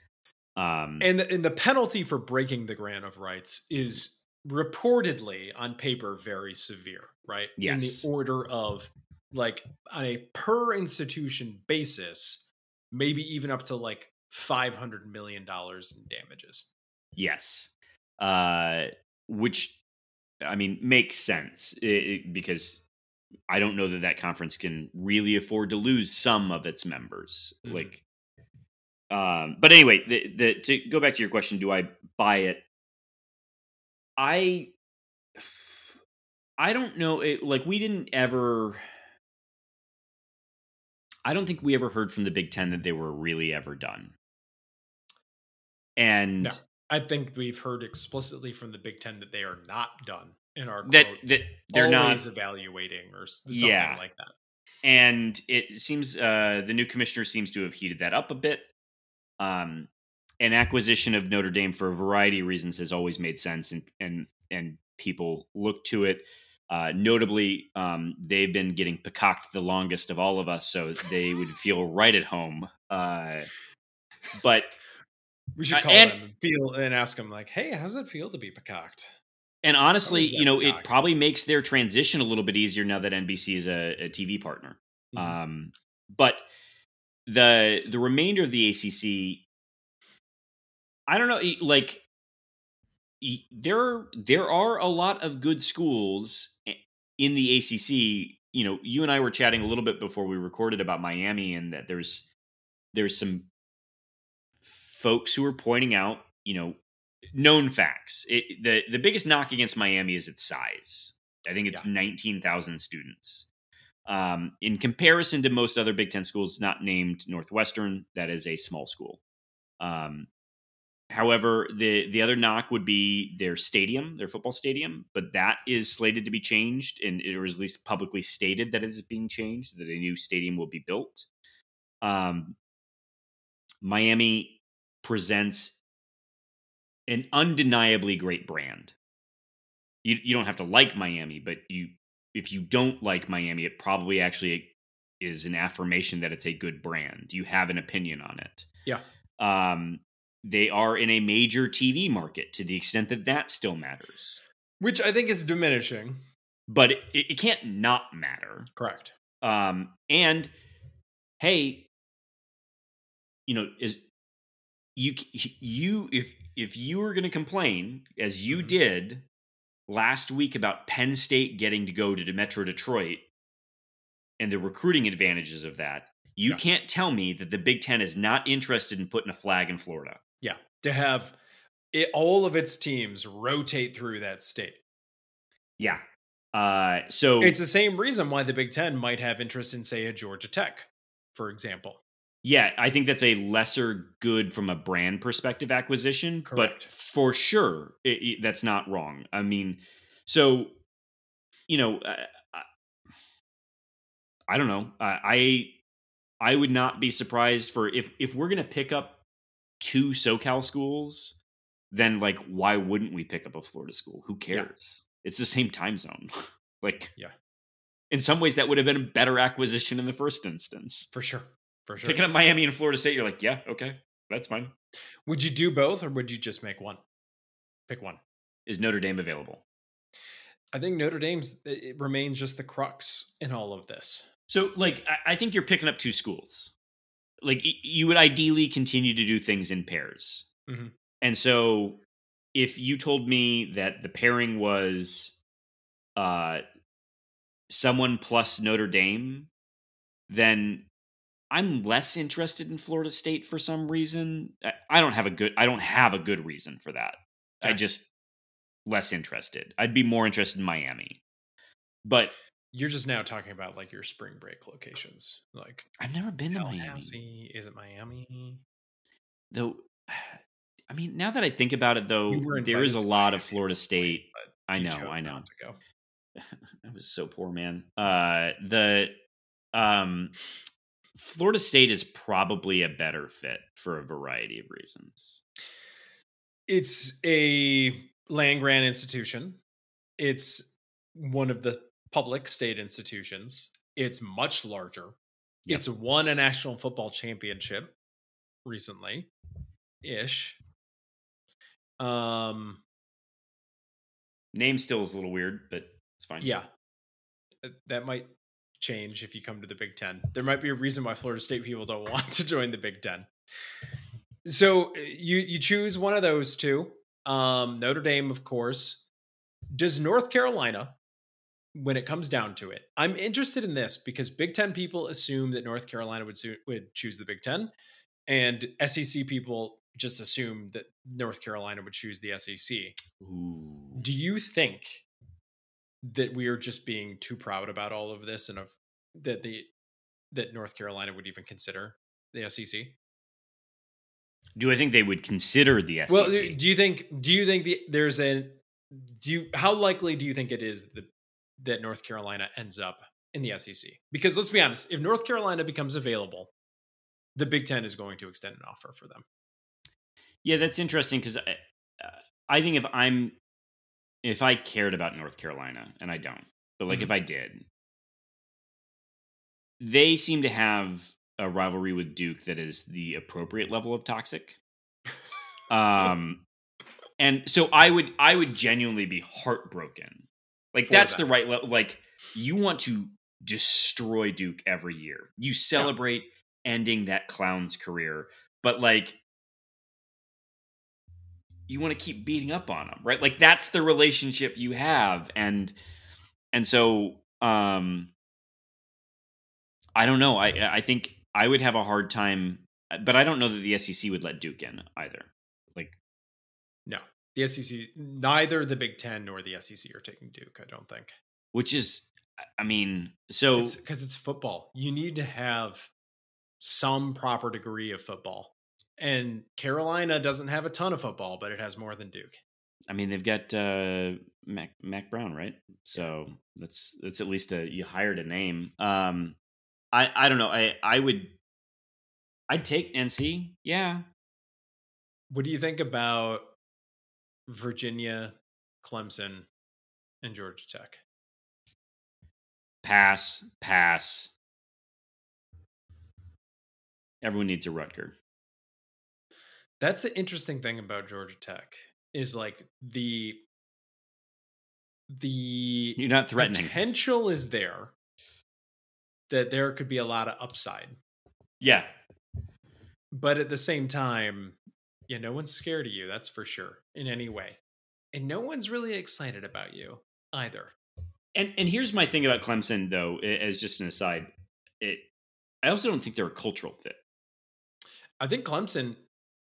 um and the, and the penalty for breaking the grant of rights is reportedly on paper very severe, right? Yes. In the order of like on a per institution basis, maybe even up to like five hundred million dollars in damages. Yes. Uh, which, I mean, makes sense i i- because I don't know that that conference can really afford to lose some of its members. Mhm. Like, um, but anyway, the, the, to go back to your question, do I buy it? I, I don't know. It, like, we didn't ever. I don't think we ever heard from the Big Ten that they were really ever done. And No. I think we've heard explicitly from the Big Ten that they are not done in our that quote, that they're not always evaluating or something Yeah. like that. and it seems uh, the new commissioner seems to have heated that up a bit. Um, an acquisition of Notre Dame for a variety of reasons has always made sense, and and and people look to it. Uh, notably, um, they've been getting peacocked the longest of all of us, so they would feel right at home. Uh, but We should Uh, call and- them and feel and ask them like, "Hey, how's it feel to be peacocked?" and honestly, you know, it probably makes their transition a little bit easier now that NBC is a, a TV partner. Mhm. Um, but the the remainder of the ACC, I don't know. Like there there are a lot of good schools in the ACC. You know, you and I were chatting a little bit before we recorded about Miami, and that there's there's some folks who are pointing out, you know, known facts. It, the the biggest knock against Miami is its size. I think it's Yeah. nineteen thousand students. Um, in comparison to most other Big Ten schools, not named Northwestern, that is a small school. Um, however, the the other knock would be their stadium, their football stadium, but that is slated to be changed, and it was at least publicly stated that it is being changed, that a new stadium will be built. Um, Miami presents an undeniably great brand. You you don't have to like Miami, but you if you don't like Miami, it probably actually is an affirmation that it's a good brand. You have an opinion on it. Yeah. Um, they are in a major TV market to the extent that that still matters, Which I think is diminishing. but it, it can't not matter. Correct. Um, and hey, you know, is you you if if you were going to complain as you Mhm. did last week about Penn State getting to go to Metro Detroit and the recruiting advantages of that, you Yeah. can't tell me that the Big Ten is not interested in putting a flag in Florida. Yeah. To have it, all of its teams rotate through that state. Yeah. Uh, so It's the same reason why the Big Ten might have interest in, say, a Georgia Tech, for example. Yeah, I think that's a lesser good from a brand perspective acquisition, Correct. but for sure, it, it- that's not wrong. I mean, so you know, I, I, I don't know. I, I I would not be surprised for if if we're gonna pick up two SoCal schools, then like why wouldn't we pick up a Florida school? Who Yeah. cares? It's the same time zone. like, Yeah. In some ways, that would have been a better acquisition in the first instance. For sure. For sure. Picking up Miami and Florida State, you're like, yeah, okay, that's fine. Would you do both or would you just make one? Pick one. Is Notre Dame available? I think Notre Dame's it remains just the crux in all of this. So, like, I think you're picking up two schools. Like, you would ideally continue to do things in pairs. Mhm. And so, if you told me that the pairing was uh, someone plus Notre Dame, then I'm less interested in Florida State for some reason. I, I don't have a good. I don't have a good reason for that. I just less interested. I'd be more interested in Miami. But You're just now talking about like your spring break locations. Like I've never been to Miami. Is it Miami? though i mean now that i think about it though there is a lot of florida state i know i know to go. i was so poor man uh the um florida state is probably a better fit for a variety of reasons It's a land grant institution. It's one of the public state institutions. It's much larger. Yep. It's won a national football championship recently ish. Um name still is a little weird but it's fine yeah. Uh, That might change if you come to the Big 10. There might be a reason why Florida State people don't want to join the Big 10. So uh, you you choose one of those two. Um, Notre Dame, of course. Does North Carolina, when it comes down to it, I'm interested in this because Big Ten people assume that North Carolina would would choose the Big Ten, and SEC people just assume that North Carolina would choose the SEC. Ooh. Do you think that we are just being too proud about all of this and of that the that North Carolina would even consider the SEC? do i think they would consider the SEC? Well, do you think do you think the, there's a do you how likely do you think it is that that North Carolina ends up in the SEC? Because let's be honest, if North Carolina becomes available, the Big 10 is going to extend an offer for them. Yeah, that's interesting because I, uh, I think if I'm if I cared about North Carolina and I don't, but like Mhm. if I did, they seem to have a rivalry with Duke that is the appropriate level of toxic. Um, and so I would I would genuinely be heartbroken. Like that's the right level. Like you want to destroy Duke every year. You celebrate ending that clown's career, but like you want to keep beating up on them, right? Like that's the relationship you have, and and so um, I don't know. I I think I would have a hard time, but I don't know that the SEC would let Duke in either. The SEC neither the Big 10 nor the SEC are taking Duke, I don't think. which is I mean, so because it's, it's football. You need to have some proper degree of football. And Carolina doesn't have a ton of football, but it has more than Duke. I mean, they've got uh, Mac Mack Brown, right? So that's that's at least a you hired a name. Um, I I don't know. I I would I'd take NC. Yeah. What do you think about Virginia, Clemson, and Georgia Tech? Pass, pass. Everyone needs a Rutger. That's the interesting thing about Georgia Tech is like the the you're not threatening potential is there that there could be a lot of upside. Yeah. But at the same time, yeah, no one's scared of you, that's for sure, in any way. And no one's really excited about you either. And and here's my thing about Clemson though, as just an aside. It I also don't think they're a cultural fit. I think Clemson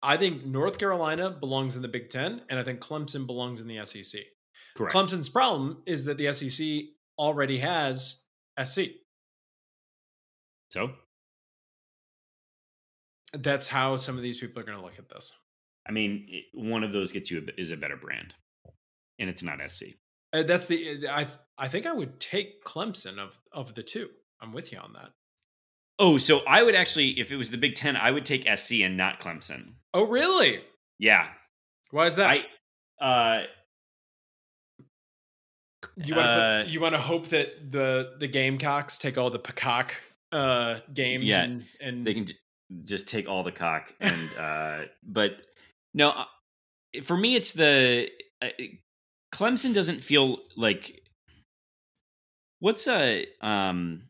I think North Carolina belongs in the Big Ten, and I think Clemson belongs in the SEC. Correct. Clemson's problem is that the SEC already has SC. So that's how some of these people are going to look at this. I mean, one of those gets you a, is a better brand, and it's not SC. Uh, that's the I I think I would take Clemson of of the two. I'm with you on that. Oh, so I would actually, if it was the Big Ten, I would take SC and not Clemson. Oh, really? Yeah. Why is that? I uh you want to uh, you want to hope that the the Gamecocks take all the peacock uh games yeah, and, and they can just take all the cock and uh but no uh, for me it's the uh, Clemson doesn't feel like what's a um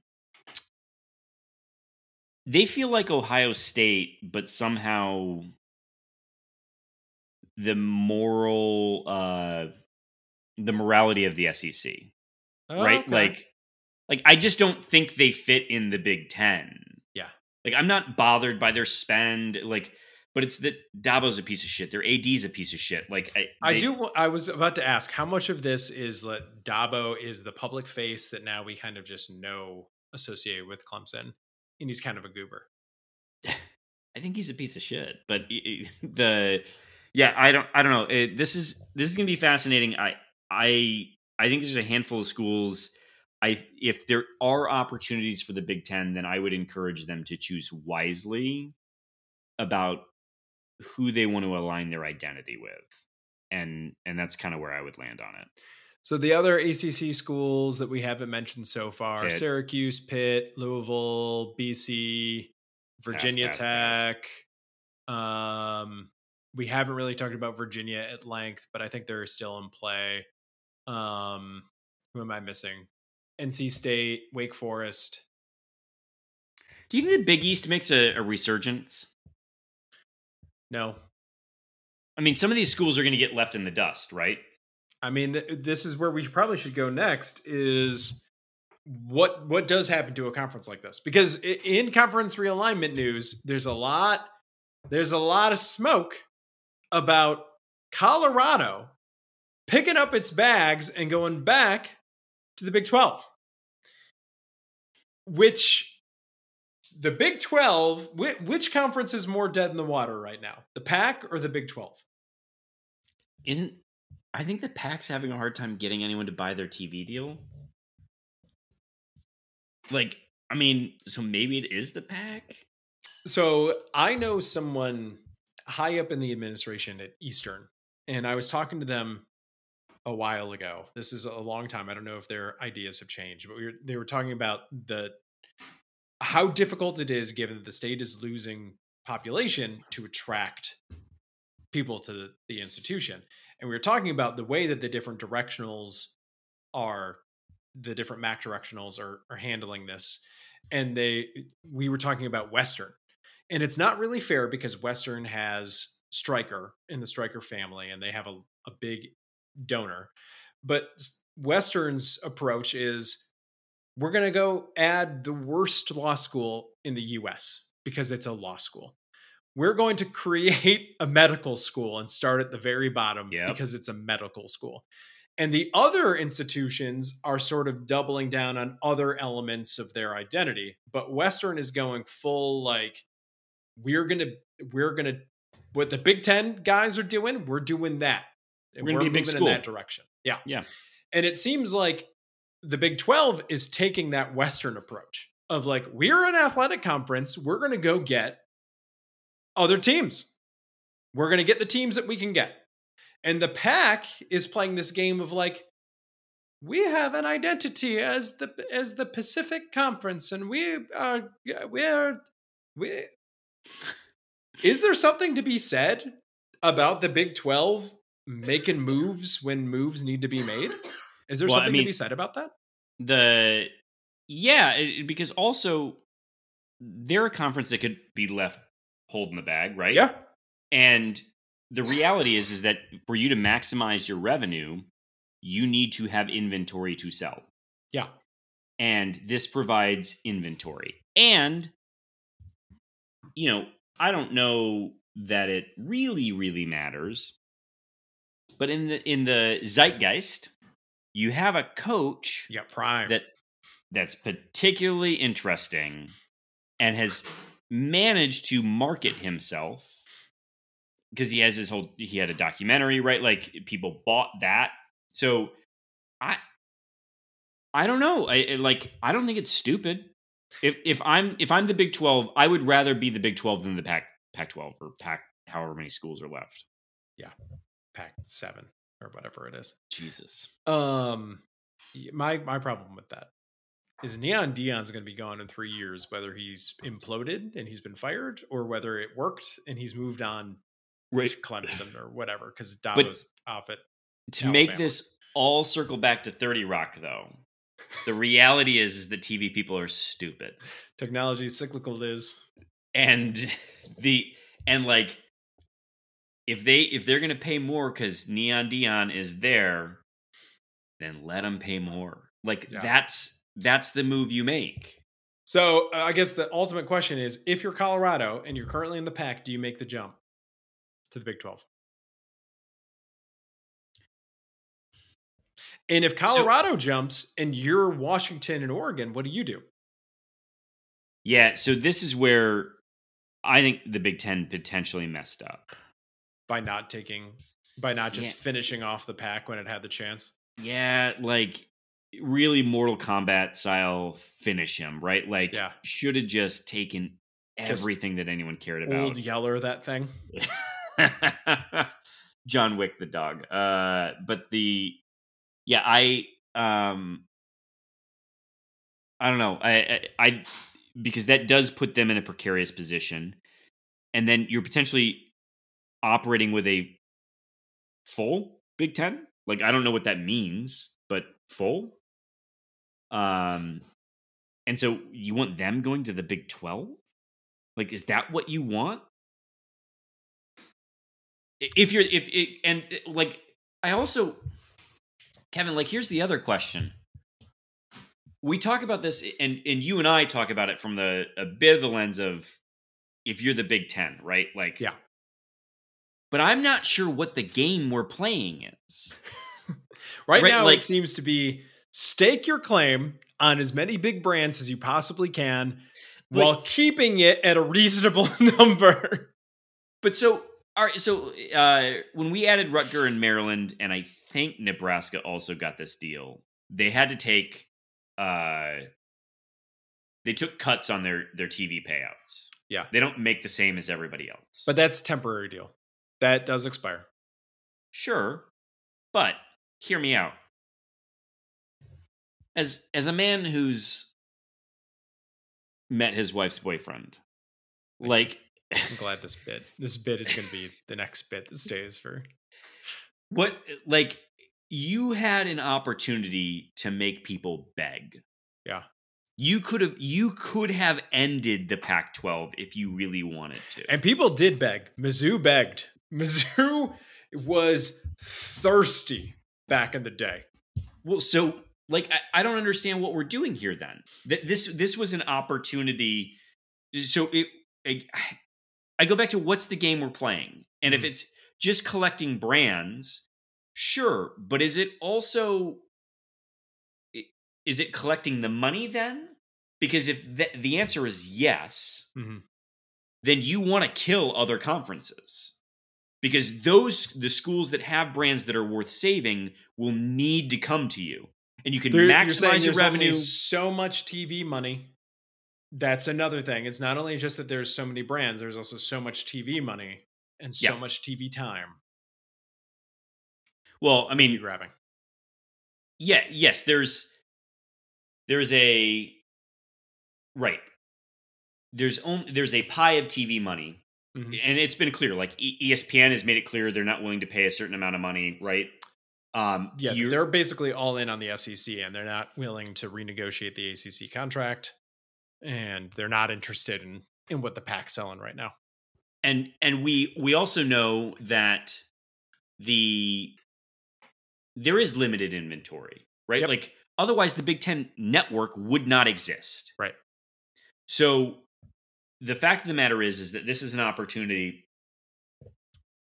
they feel like Ohio State, but somehow the moral uh the morality of the SEC. Oh, right? Okay. Like like I just don't think they fit in the Big 10. Like I'm not bothered by their spend like but it's that Dabo's a piece of shit. Their AD's a piece of shit. Like I, I do. I was about to ask how much of this is that Dabo is the public face that now we kind of just know associated with Clemson, and he's kind of a goober. I think he's a piece of shit. But the yeah, I don't I don't know. It, this is this is gonna be fascinating. I I I think there's a handful of schools. I if there are opportunities for the Big Ten, then I would encourage them to choose wisely about who they want to align their identity with, and and that's kind of where I would land on it. So the other ACC schools that we haven't mentioned so far: Pitt. Syracuse, Pitt, Louisville, BC, Virginia pass, pass, Tech. Pass. Um, we haven't really talked about Virginia at length, but I think they're still in play. Um, who am I missing? NC State, Wake Forest. Do you think the Big East makes a, a resurgence? No. I mean, some of these schools are going to get left in the dust, right? I mean, th- this is where we probably should go next. Is what what does happen to a conference like this? Because in conference realignment news, there's a lot there's a lot of smoke about Colorado picking up its bags and going back to the Big 12. Which the Big 12, which conference is more dead in the water right now? The Pac or the Big 12? Isn't I think the Pac's having a hard time getting anyone to buy their TV deal. Like, I mean, so maybe it is the Pac? So I know someone high up in the administration at Eastern, and I was talking to them a while ago. This is a long time. I don't know if their ideas have changed, but we were, they were talking about the how difficult it is given that the state is losing population to attract people to the, the institution. And we were talking about the way that the different directionals are the different MAC directionals are, are handling this. And they we were talking about Western. And it's not really fair because Western has Stryker in the Stryker family and they have a, a big donor. But Western's approach is we're going to go add the worst law school in the US because it's a law school. We're going to create a medical school and start at the very bottom yep. because it's a medical school. And the other institutions are sort of doubling down on other elements of their identity. But Western is going full like, we're going to, we're going to, what the Big Ten guys are doing, we're doing that. We're gonna be a big school. in that direction. Yeah. Yeah. And it seems like the Big 12 is taking that Western approach of like, we're an athletic conference. We're going to go get other teams. We're going to get the teams that we can get. And the Pac is playing this game of like, we have an identity as the as the Pacific Conference, and we are we're we. Is there something to be said about the Big Twelve making moves when moves need to be made? Is there Well, I something mean- to be said about that? the yeah it- because also they're a conference that could be left holding the bag right? Yeah, and the reality is is that for you to maximize your revenue you need to have inventory to sell. Yeah, and this provides inventory. And you know i don't know that it really really matters but in the in the zeitgeist you have a coach yeah. Prime. that that's particularly interesting and has managed to market himself because he has his whole he had a documentary right? Like people bought that. So i i don't know. I like i don't think it's stupid. If if i'm if i'm the big 12 i would rather be the big 12 than the pac pac 12 or pac however many schools are left Pac seven or whatever it is. jesus Um, my my problem with that is Neon Deion's going to be gone in three years, whether he's imploded and he's been fired, or whether it worked and he's moved on right to Clemson or whatever, because Dabo's off it. to make this all circle back to 30 rock though the reality is is the tv people are stupid Technology is cyclical, Liz. and the and like if they if they're gonna pay more because neon Deion is there then let them pay more like Yeah. that's that's the move you make So uh, I guess the ultimate question is: If you're Colorado and you're currently in the Pac, do you make the jump to the Big Twelve? And if Colorado jumps and you're Washington and Oregon, what do you do? yeah so this is where i think the big ten potentially messed up by not taking by not just Yeah. finishing off the Pac when it had the chance. Yeah, like really Mortal Kombat style finish him, right? Like Yeah. should have just taken Just everything that anyone cared about. Old. Yeller that thing. John Wick the dog. Uh but the yeah, I um I don't know. I, I I because that does put them in a precarious position. And then you're potentially operating with a full Big 10. Like I don't know what that means, but full. Um and so you want them going to the Big 12? Like is that what you want? If you're if it and uh, like I also Kevin, like here's the other question. We talk about this and and you and I talk about it from the a bit of the lens of if you're the Big 10, right? Like Yeah. But I'm not sure what the game we're playing is. Right, Right, now, like- it seems to be stake your claim on as many big brands as you possibly can But- while keeping it at a reasonable number. But so, all right. So uh, when we added Rutger and Maryland, and I think Nebraska also got this deal, they had to take. Uh, they took cuts on their their TV payouts. Yeah. they don't make the same as everybody else. But that's a temporary deal. That does expire. sure, but hear me out. As as a man who's met his wife's boyfriend, like I'm glad this bit this bit is going to be the next bit that stays for What like you had an opportunity to make people beg. Yeah. You could have you could have ended the Pac-12 if you really wanted to. And people did beg. Mizzou begged. Mizzou was thirsty back in the day. well, so like I, I don't understand what we're doing here then. Th- This this was an opportunity so it, I, I go back to what's the game we're playing. And if Mhm. it's just collecting brands, Sure, but is it also is it collecting the money then? Because if the, the answer is yes, Mhm. then you want to kill other conferences. Because those the schools that have brands that are worth saving will need to come to you. And you can There- maximize your revenue. So much TV money. That's another thing. It's not only just that there's so many brands, there's also so much TV money and so Yeah. much TV time. Well, I mean, grabbing. yeah, yes, there's there's a right. There's only there's a pie of TV money, Mhm. and it's been clear. Like ESPN has made it clear they're not willing to pay a certain amount of money, right? Um, Yeah, they're basically all in on the SEC, and they're not willing to renegotiate the ACC contract, and they're not interested in in what the Pac's selling right now. and and we we also know that the there is limited inventory right Yep. like otherwise the big 10 network would not exist Right. so the fact of the matter is is that this is an opportunity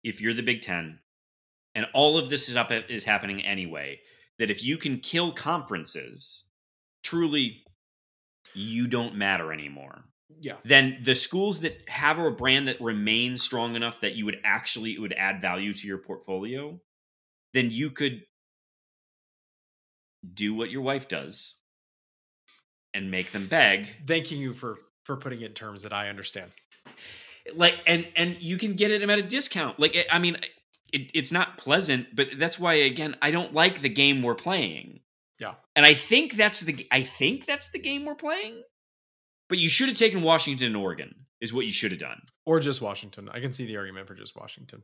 if you're the big 10 and all of this is up is happening anyway that if you can kill conferences truly you don't matter anymore Yeah, then the schools that have a brand that remains strong enough that you would actually it would add value to your portfolio, then you could do what your wife does and make them beg. thanking you for for putting it in terms that I understand. Like and and you can get it at a discount. Like I mean it, it's not pleasant, but that's why again I don't like the game we're playing. Yeah. And I think that's the I think that's the game we're playing. But you should have taken Washington and Oregon is what you should have done. Or just Washington. I can see the argument for just Washington.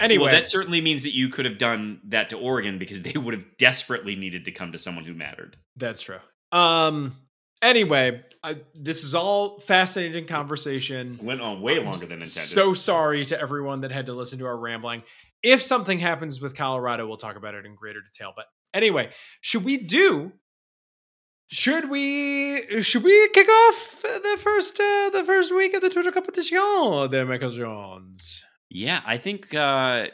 Anyway, well, that certainly means that you could have done that to Oregon because they would have desperately needed to come to someone who mattered. That's true. Um. Anyway, I, this is all fascinating conversation. Went on way I'm longer than intended. So sorry to everyone that had to listen to our rambling. If something happens with Colorado, we'll talk about it in greater detail. But anyway, should we do? Should we? Should we kick off the first uh, the first week of the Twitter competition? There, Michael Jones. yeah, I think uh,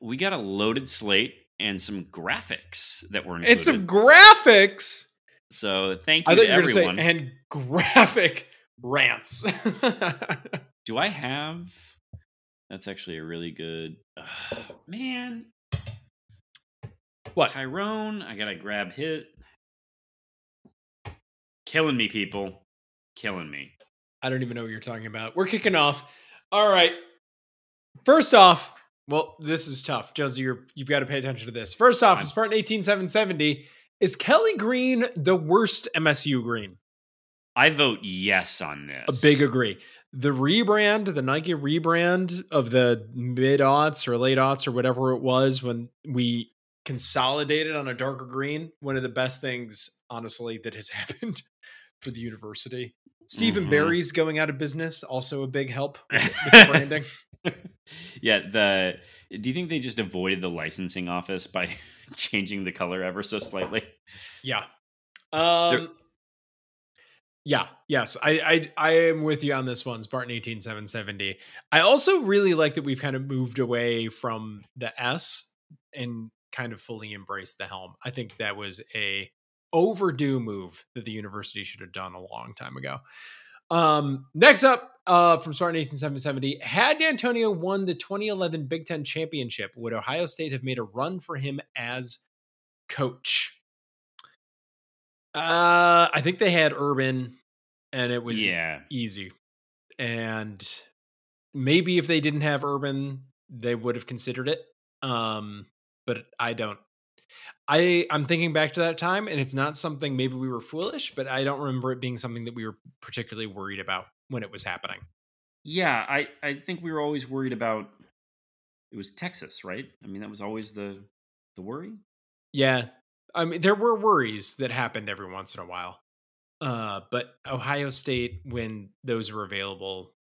we got a loaded slate and some graphics that were included. It's some graphics. So thank you I thought to you were to say everyone. and graphic rants. Do I have? That's actually a really good man. What? Tyrone? I gotta grab hit. Killing me, people. Killing me. I don't even know what you're talking about. We're kicking off. All right. First off, well, this is tough. Jonesy, you're, you've got to pay attention to this. First off, Fine. Spartan 18770. Is Kelly Green the worst MSU Green? I vote yes on this. A big agree. The rebrand, the Nike rebrand of the mid aughts or late aughts or whatever it was when we consolidated on a darker green, one of the best things, honestly, that has happened for the university. Stephen Mhm. Barry's going out of business, also a big help with, branding. yeah, the do you think they just avoided the licensing office by changing the color ever so slightly? Yeah. Um Yeah, yes. I, I I am with you on this one, Spartan 18770. I also really like that we've kind of moved away from the S and kind of fully embraced the helm. I think that was a overdue move that the university should have done a long time ago. Um, next up, uh, from Spartan 18770, had D'Antonio won the 2011 Big Ten championship, would Ohio State have made a run for him as coach? Uh, I think they had Urban, and it was yeah. easy. And maybe if they didn't have Urban, they would have considered it. Um, but I don't. I I'm thinking back to that time, and it's not something. Maybe we were foolish, but I don't remember it being something that we were particularly worried about when it was happening. Yeah, I, I think we were always worried about it was Texas, right? I mean, that was always the the worry. Yeah, I mean there were worries that happened every once in a while, uh, but Ohio State, when those were available,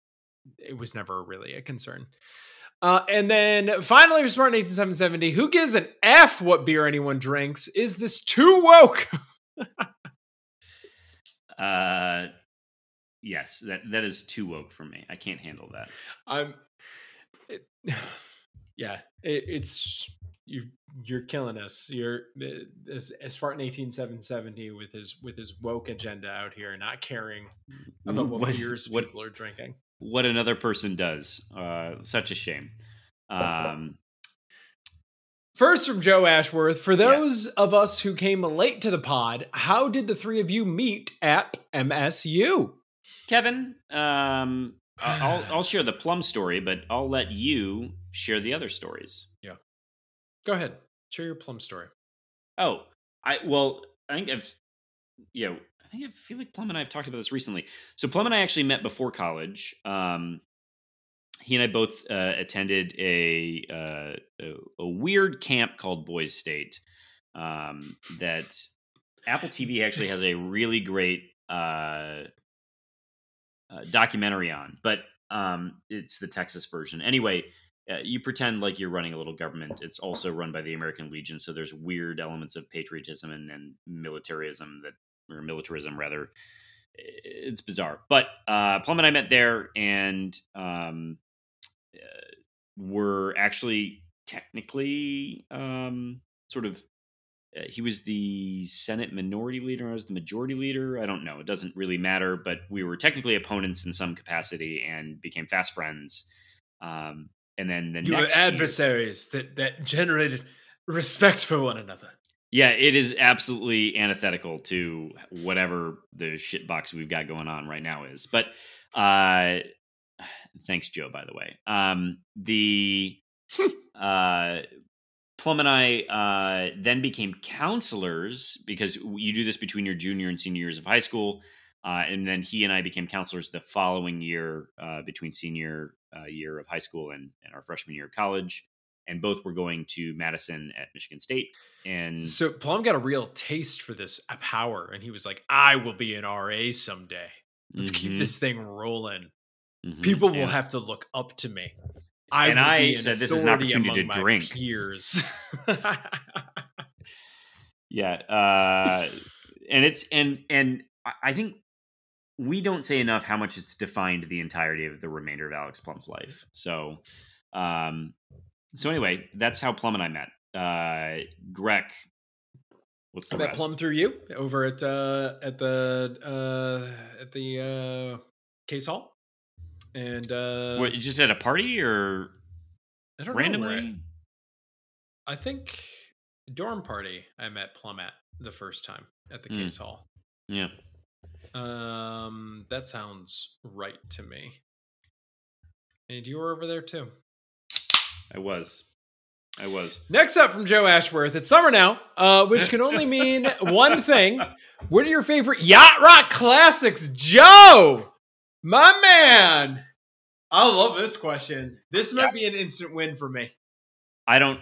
it was never really a concern. Uh, and then finally, for Smart Nathan 770, who gives an F what beer anyone drinks? Is this too woke? Uh yes, that that is too woke for me. I can't handle that. I'm. it- Yeah, it, it's you. You're killing us. You're as, Spartan eighteen seven seventy with his with his woke agenda out here, not caring about what, What- beers what- people are drinking. What another person does. Uh, such a shame. Um, First from Joe Ashworth, for Yeah. those of us who came late to the pod, how did the three of you meet at MSU? Kevin, um, I'll I'll share the plum story, but I'll let you share the other stories. Yeah. Go ahead, share your plum story. Oh, I well, I think I've yeah, I think I feel like Plum and I have talked about this recently. So Plum and I actually met before college. Um, he and I both uh, attended a, uh, a a weird camp called Boys State. Um, that Apple TV actually has a really great uh, uh, documentary on, but um, it's the Texas version. Anyway, uh, you pretend like you're running a little government. It's also run by the American Legion, so there's weird elements of patriotism and, and militarism that, or militarism rather. It's bizarre, but uh, Plum and I met there, and um, uh, were actually technically um, sort of. Uh, he was the Senate minority leader. I was the majority leader. I don't know. It doesn't really matter. But we were technically opponents in some capacity and became fast friends. Um, and then the You were next year- adversaries that that generated respect for one another. Yeah, it is absolutely antithetical to whatever the shitbox we've got going on right now is. But uh, thanks, Joe. By the way, um, the uh, Plum and I uh, then became counselors because you do this between your junior and senior years of high school. Uh, and then he and I became counselors the following year uh, between senior uh, year of high school and, and our freshman year of college. And both were going to Madison at Michigan State. And So Plum got a real taste for this power, and he was like, "I will be an RA someday. Let's keep Mhm, this thing rolling. mhm. People will And- have to look up to me." I And I said this is an opportunity to drink. Peers. Yeah, uh, and it's and and I- I think we don't say enough how much it's defined the entirety of the remainder of Alex Plum's life. So, um, so anyway, that's how Plum and I met. Uh, Greg, what's the I met rest? Plum through you over at uh, at the uh, at the uh, case hall, and uh, What, just at a party or I don't randomly? I think dorm party. I met Plum at the first time at the Hmm. case hall. Yeah. Um, that sounds right to me. And you were over there too. I was. I was. Next up from Joe Ashworth, it's summer now, uh, which can only mean one thing. What are your favorite yacht rock classics, Joe? My man. I love this question. This might be an instant win for me. I don't.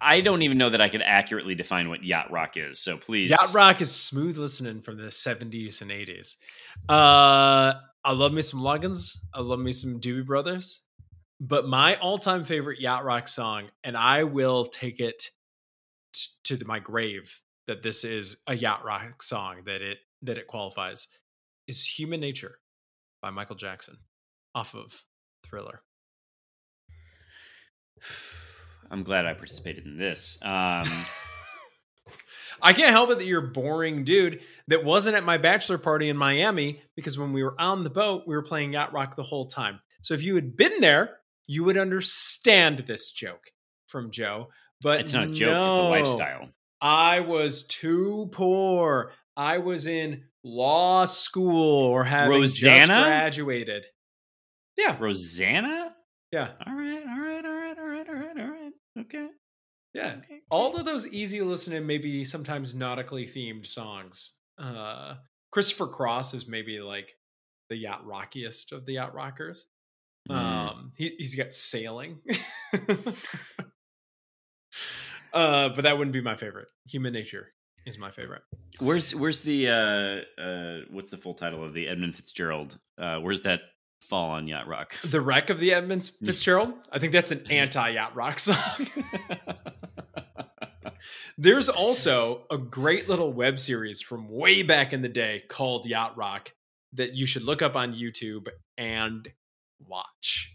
I don't even know that I could accurately define what yacht rock is. So please, Yacht rock is smooth listening from the 70s and 80s. Uh, I love me some Loggins. I love me some Doobie Brothers. But my all-time favorite yacht rock song, and I will take it t- to my grave that this is a yacht rock song that it that it qualifies, is "Human Nature" by Michael Jackson, off of Thriller. I'm glad I participated in this. Um, I can't help it that you're a boring dude that wasn't at my bachelor party in Miami because when we were on the boat, we were playing yacht rock the whole time. So if you had been there, you would understand this joke from Joe. But it's not a joke; it's a lifestyle. I was too poor. I was in law school or having just graduated. Yeah, Rosanna. yeah, All right, all right, all right, all right, all right, all right. Okay. yeah. okay. all of those easy listening, maybe sometimes nautically themed songs. Uh, Christopher Cross is maybe like the yacht rockiest of the yacht rockers. Mm. Um, he, he's got sailing. uh, but that wouldn't be my favorite. Human Nature is my favorite. Where's where's the uh uh what's the full title of the Edmund Fitzgerald? Uh where's that fall on yacht rock? The Wreck of the Edmund Fitzgerald. I think that's an anti yacht rock song. There's also a great little web series from way back in the day called Yacht Rock that you should look up on YouTube and watch.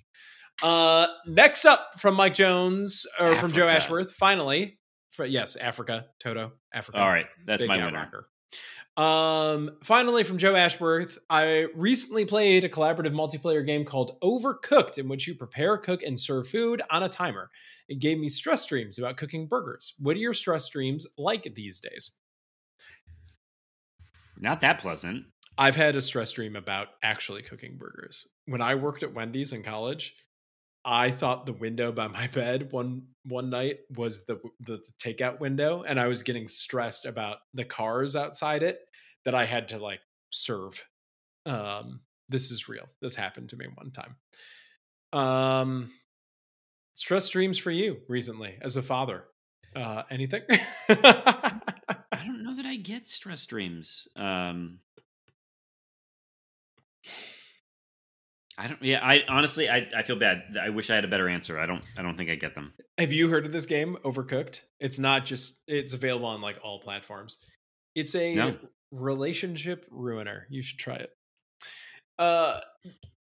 Uh, next up from Mike Jones or from Joe Ashworth, finally. For, yes, Africa, Toto, Africa. All right, that's my winner. rocker. Um, finally from Joe Ashworth, I recently played a collaborative multiplayer game called Overcooked, in which you prepare, cook, and serve food on a timer. It gave me stress dreams about cooking burgers. What are your stress dreams like these days? Not that pleasant. I've had a stress dream about actually cooking burgers. When I worked at Wendy's in college, I thought the window by my bed one one night was the the, the takeout window, and I was getting stressed about the cars outside it that I had to like serve. Um, this is real. This happened to me one time. Um, stress dreams for you recently as a father. Uh, anything? I don't know that I get stress dreams. Um, I don't. Yeah, I honestly, I, I feel bad. I wish I had a better answer. I don't. I don't think I get them. Have you heard of this game, Overcooked? It's not just it's available on like all platforms. It's a No. relationship ruiner. You should try it. Uh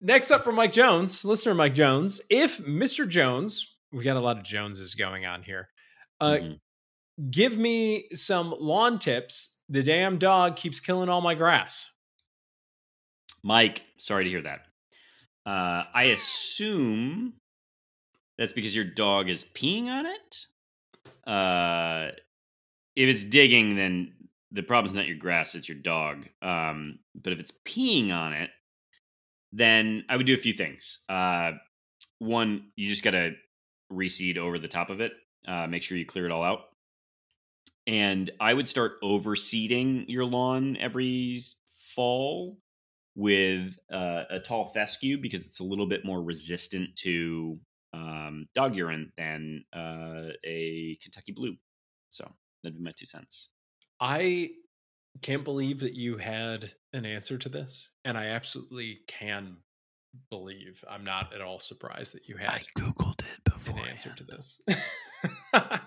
next up from Mike Jones, listener Mike Jones. If Mr. Jones, we got a lot of Joneses going on here. Uh Mhm. give me some lawn tips. The damn dog keeps killing all my grass. Mike, sorry to hear that. Uh, I assume that's because your dog is peeing on it. Uh, if it's digging, then the problem's not your grass; it's your dog. Um, but if it's peeing on it, then I would do a few things. Uh, one, you just gotta reseed over the top of it. Uh, make sure you clear it all out. And I would start overseeding your lawn every fall with uh, a tall fescue because it's a little bit more resistant to um, dog urine than uh, a Kentucky Blue. So that'd be my two cents. I can't believe that you had an answer to this, and I absolutely can believe. I'm not at all surprised that you had I googled it an answer to this.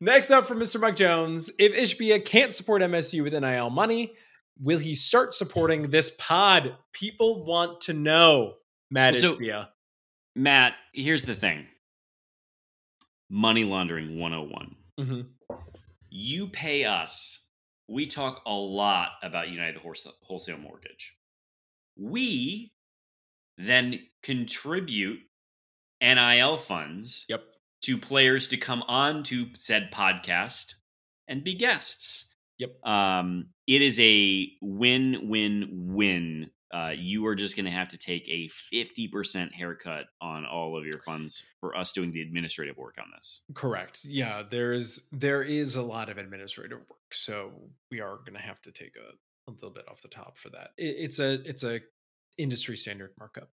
Next up from Mr. Mike Jones, if Ishbia can't support MSU with NIL money, will he start supporting this pod? People want to know, Matt So- Ishbia. Matt, here's the thing: money laundering 101. Mhm. You pay us. We talk a lot about United Wholesale Mortgage. We then contribute NIL funds Yep. to players to come on to said podcast and be guests. Yep. Um, it is a win-win-win. Uh, you are just going to have to take a 50% haircut on all of your funds for us doing the administrative work on this. Correct. Yeah, there's there is a lot of administrative work, so we are going to have to take a, a little bit off the top for that. It, it's a it's a industry standard markup.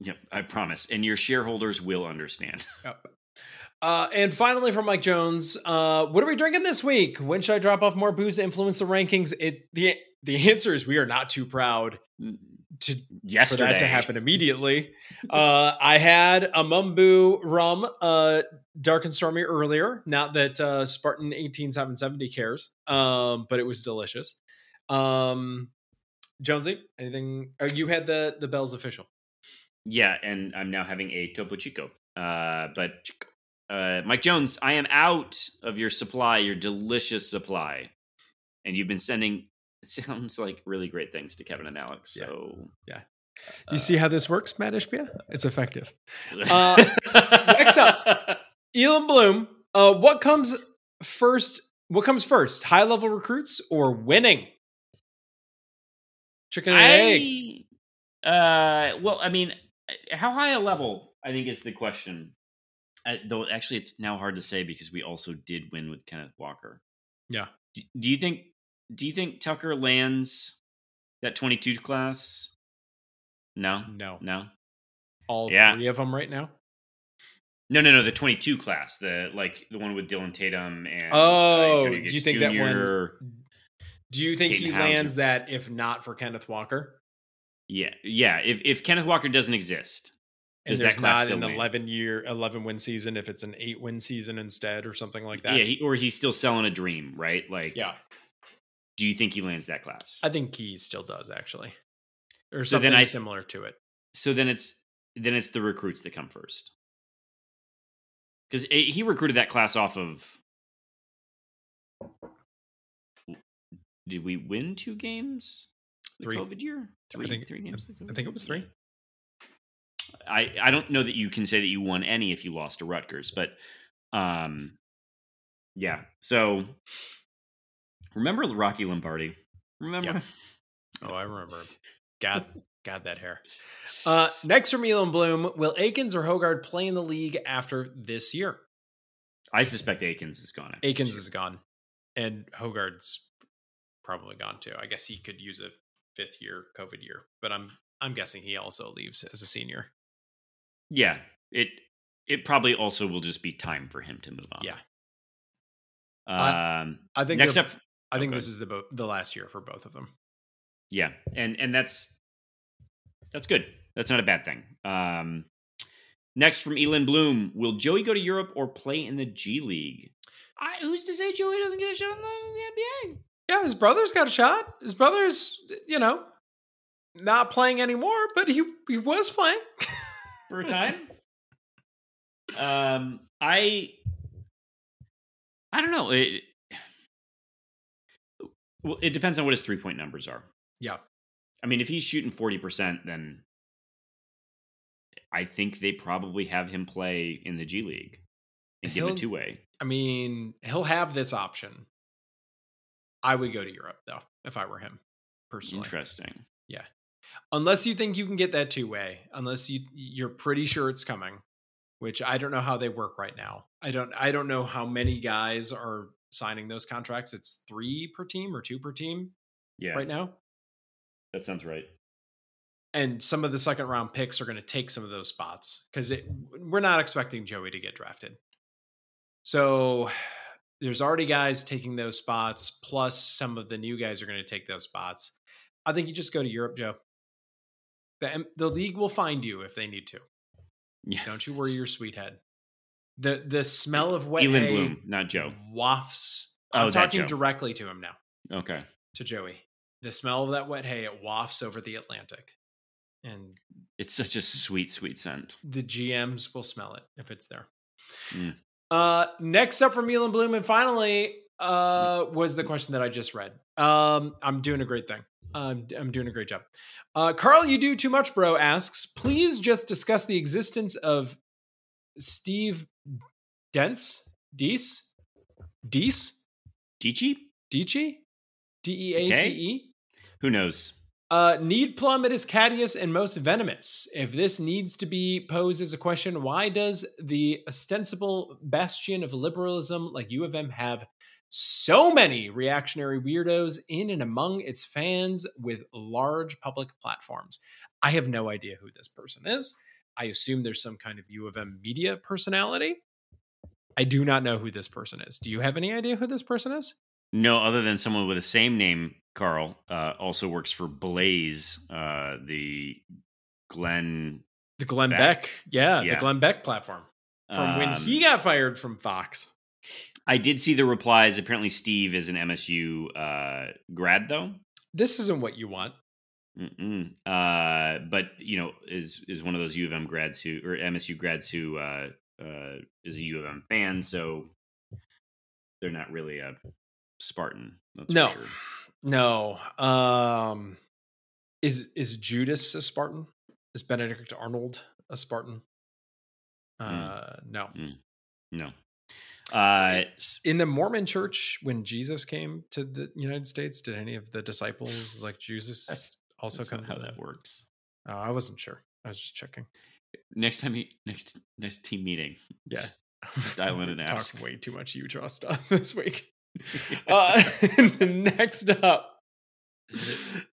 Yep, I promise. And your shareholders will understand. Yep. Uh, and finally, from Mike Jones, uh, what are we drinking this week? When should I drop off more booze to influence the rankings? It the the answer is we are not too proud to Yesterday. for that to happen immediately. uh, I had a Bumbu rum, uh, dark and stormy earlier. Not that uh, Spartan eighteen seven seventy cares, um, but it was delicious. Um, Jonesy, anything? Oh, you had the the Bell's official. Yeah, and I'm now having a Topo Chico. Uh, but uh, Mike Jones, I am out of your supply, your delicious supply, and you've been sending. It sounds like really great things to Kevin and Alex. Yeah. So yeah, You see how this works, Matt Ishbia? It's effective. uh, next up. Elon Bloom, uh, what comes first? What comes first, high level recruits or winning? Chicken and egg. I, uh, well, I mean, how high a level? I think is the question. I, though, actually, it's now hard to say because we also did win with Kenneth Walker. Yeah. Do, do you think? Do you think Tucker lands that twenty-two class? No, No, no, all Yeah. three of them right now. no, no, no. The twenty-two class, the like the one with Dylan Tatum and uh, Oh, Antonio do you think that one- Do you think he Hauser. lands that if not for Kenneth Walker? Yeah, yeah. If if Kenneth Walker doesn't exist, And Does that there's not an 11 year, 11 win season if it's an eight win season instead or something like that. yeah, he, or he's still selling a dream, right? Like, yeah. do you think he lands that class? I think he still does actually, or So something then I- similar to it. so then it's then it's the recruits that come first. Because eh, he recruited that class off of. Did we win two games? The Three. COVID year? Three, I think, three games. I think it was three. I I don't know that you can say that you won any if you lost to Rutgers, but um, yeah. So remember Rocky Lombardi? Remember? Yep. Oh, I remember. God, God, that hair. Uh, next from Elon Bloom, will Akins or Hoggard play in the league after this year? I suspect Akins is gone. Akins is gone, and Hoggard's probably gone too. I guess he could use a fifth year COVID year, but I'm I'm guessing he also leaves as a senior. Yeah. It it probably also will just be time for him to move on. Yeah. Um. I think next up, I think Okay. this is the bo- the last year for both of them. yeah, and and that's that's good. That's not a bad thing. Um. Next from Elin Bloom, will Joey go to Europe or play in the G League? I, who's to say Joey doesn't get a shot in the, in the NBA? Yeah, his brother's got a shot. His brother's, you know, not playing anymore, but he he was playing. for a time. um, I I don't know. It well, it depends on what his three point numbers are. Yeah. I mean, if he's shooting forty percent, then I think they probably have him play in the G League and give him He'll- a two way. I mean, he'll have this option. I would go to Europe though, if I were him, personally. Interesting. Unless you think you can get that two way, unless you you're pretty sure it's coming, which I don't know how they work right now. I don't I don't know how many guys are signing those contracts. It's three per team or two per team Yeah, right now. that sounds right. and some of the second round picks are going to take some of those spots because we're not expecting Joey to get drafted. So there's already guys taking those spots, plus some of the new guys are going to take those spots. I think you just go to Europe, Joe. The, the league will find you if they need to. Yeah, Don't you worry your sweet head. The the smell of wet Elin hay Bloom, not Joe. wafts. Oh, I'm that talking directly to him now, Okay. to Joey. The smell of that wet hay it wafts over the Atlantic, and It's such a sweet, sweet scent. the GMs will smell it if it's there. Mm. Uh, next up from Elon Bloom, and finally, uh, was the question that I just read. Um, I'm doing a great thing. Um, I'm doing a great job. Uh, Carl, you do too much, bro. Asks, please just discuss the existence of Steve Dents, Deese, Deese, Dichi? Dici, D E A C E. Who knows? Uh, need plummet Cadius and most venomous. If this needs to be posed as a question, why does the ostensible bastion of liberalism like U of M have so many reactionary weirdos in and among its fans with large public platforms? I have no idea who this person is. I assume there's some kind of U of M media personality. I do not know who this person is. Do you have any idea who this person is? No, other than someone with the same name, Carl, uh, also works for Blaze, uh, the Glenn. The Glenn Beck. Beck. Yeah, Yeah. the Glenn Beck platform. From when um, he got fired from Fox. I did see the replies. Apparently, Steve is an MSU uh, grad, though. This isn't what you want. Mm-mm. Uh, but you know, is is one of those U of M grads who or MSU grads who uh, uh, is a U of M fan, so they're not really a Spartan. That's No. for sure. No. Um is is Judas a Spartan? Is Benedict Arnold a Spartan? Uh no. no. Uh, In the Mormon church, when Jesus came to the United States, did any of the disciples like Jesus That's- also that's come how that works. Oh, I wasn't sure. I was just checking. Next time, you, next next team meeting, Yeah. dial in and Talk ask. way too much Utah stuff this week. Uh, next up,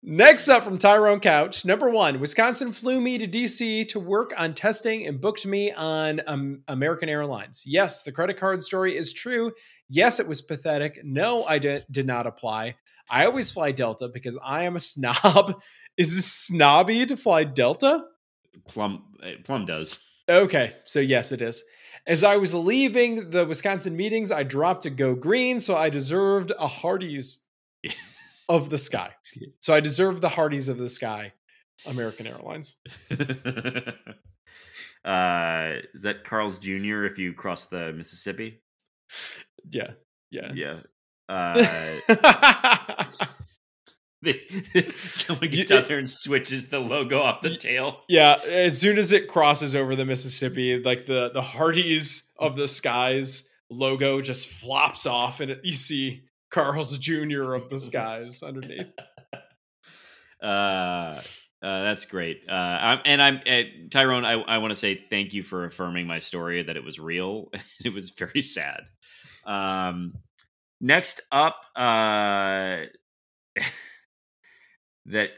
next up from Tyrone Couch, number one, Wisconsin flew me to DC to work on testing and booked me on um, American Airlines. Yes, the credit card story is true. Yes, it was pathetic. No, I did, did not apply. I always fly Delta because I am a snob. Is this snobby to fly Delta? Plum uh, Plum does. Okay, so yes, it is. As I was leaving the Wisconsin meetings, I dropped to go green, so I deserved a Hardee's of the sky. So I deserve the Hardee's of the sky, American Airlines. Uh, is that Carl's Jr. if you cross the Mississippi? Yeah. Yeah. Yeah. Uh, someone gets You- out there and switches the logo off the tail. Yeah, as soon as it crosses over the Mississippi, like the the Hardee's of the skies logo just flops off, and it, you see Carl's Jr. of the skies underneath. Uh, uh, that's great. Uh, I'm, and I'm uh, Tyrone. I, I want to say thank you for affirming my story that it was real. it was very sad. Um, next up, uh, that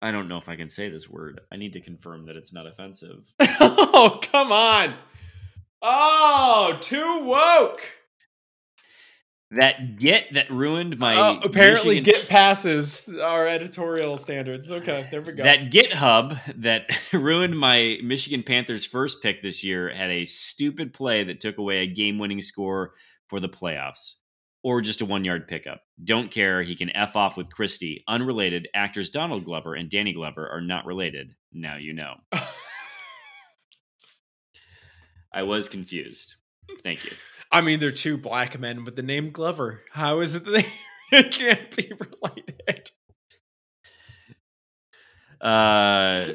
I don't know if I can say this word. I need to confirm that it's not offensive. oh, come on! Oh, too woke. That get that ruined my Oh, apparently, Michigan- get passes our editorial standards. Okay, there we go. That GitHub that ruined my Michigan Panthers first pick this year had a stupid play that took away a game winning score for the playoffs or just a one yard pickup. Don't care. He can F off with Christie. Unrelated, actors Donald Glover and Danny Glover are not related. Now you know. I was confused. Thank you. I mean, they're two black men with the name Glover. How is it that they can't be related? Uh,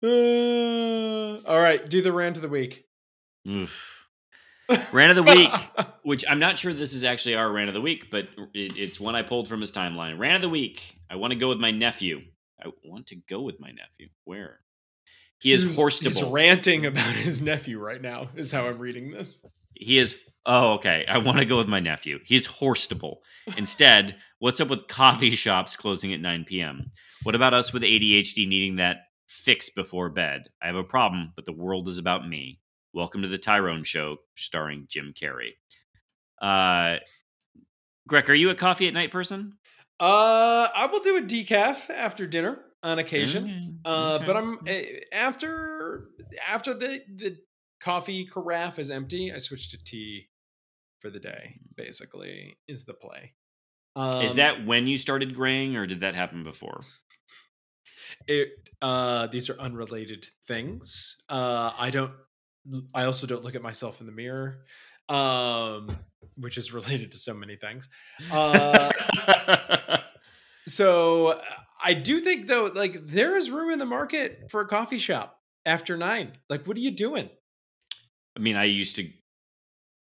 Uh, all right, do the rant of the week. oof. Rant of the week. which I'm not sure this is actually our rant of the week, but it, it's one I pulled from his timeline. Rant of the week. I want to go with my nephew. I want to go with my nephew. Where? He is horstable. He's ranting about his nephew right now. Is how I'm reading this. he is. Oh, okay. I want to go with my nephew. He's horstable. Instead, what's up with coffee shops closing at 9 p.m.? What about us with ADHD needing that fix before bed? I have a problem, but the world is about me. Welcome to the Tyrone Show, starring Jim Carrey. Uh, Greg, are you a coffee at night person? Uh, I will do a decaf after dinner on occasion. Okay, Uh, okay. but I'm eh, after after the the coffee carafe is empty. I switch to tea for the day. Basically, is the play. Um, Is that when you started graying, or did that happen before? it? Uh, these are unrelated things. Uh, I don't. I also don't look at myself in the mirror, um, which is related to so many things. Uh, So I do think though, like there is room in the market for a coffee shop after nine. Like, what are you doing? I mean, I used to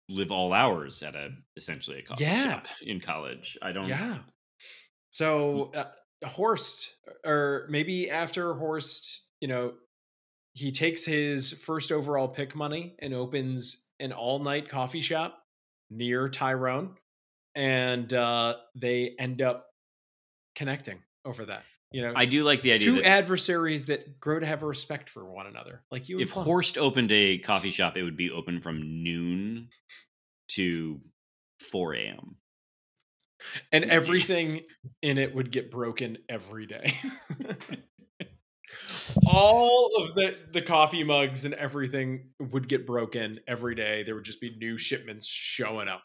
live all hours at a essentially a coffee Yeah. shop in college. I don't. Yeah. So uh, Horst, or maybe after Horst, you know, he takes his first overall pick money and opens an all night coffee shop near Tyrone, and uh, they end up connecting over that. You know, I do like the idea two that adversaries that grow to have a respect for one another, like you. if Plum. Horst opened a coffee shop, it would be open from noon to four a.m. and everything in it would get broken every day. All of the the coffee mugs and everything would get broken every day. There would just be new shipments showing up.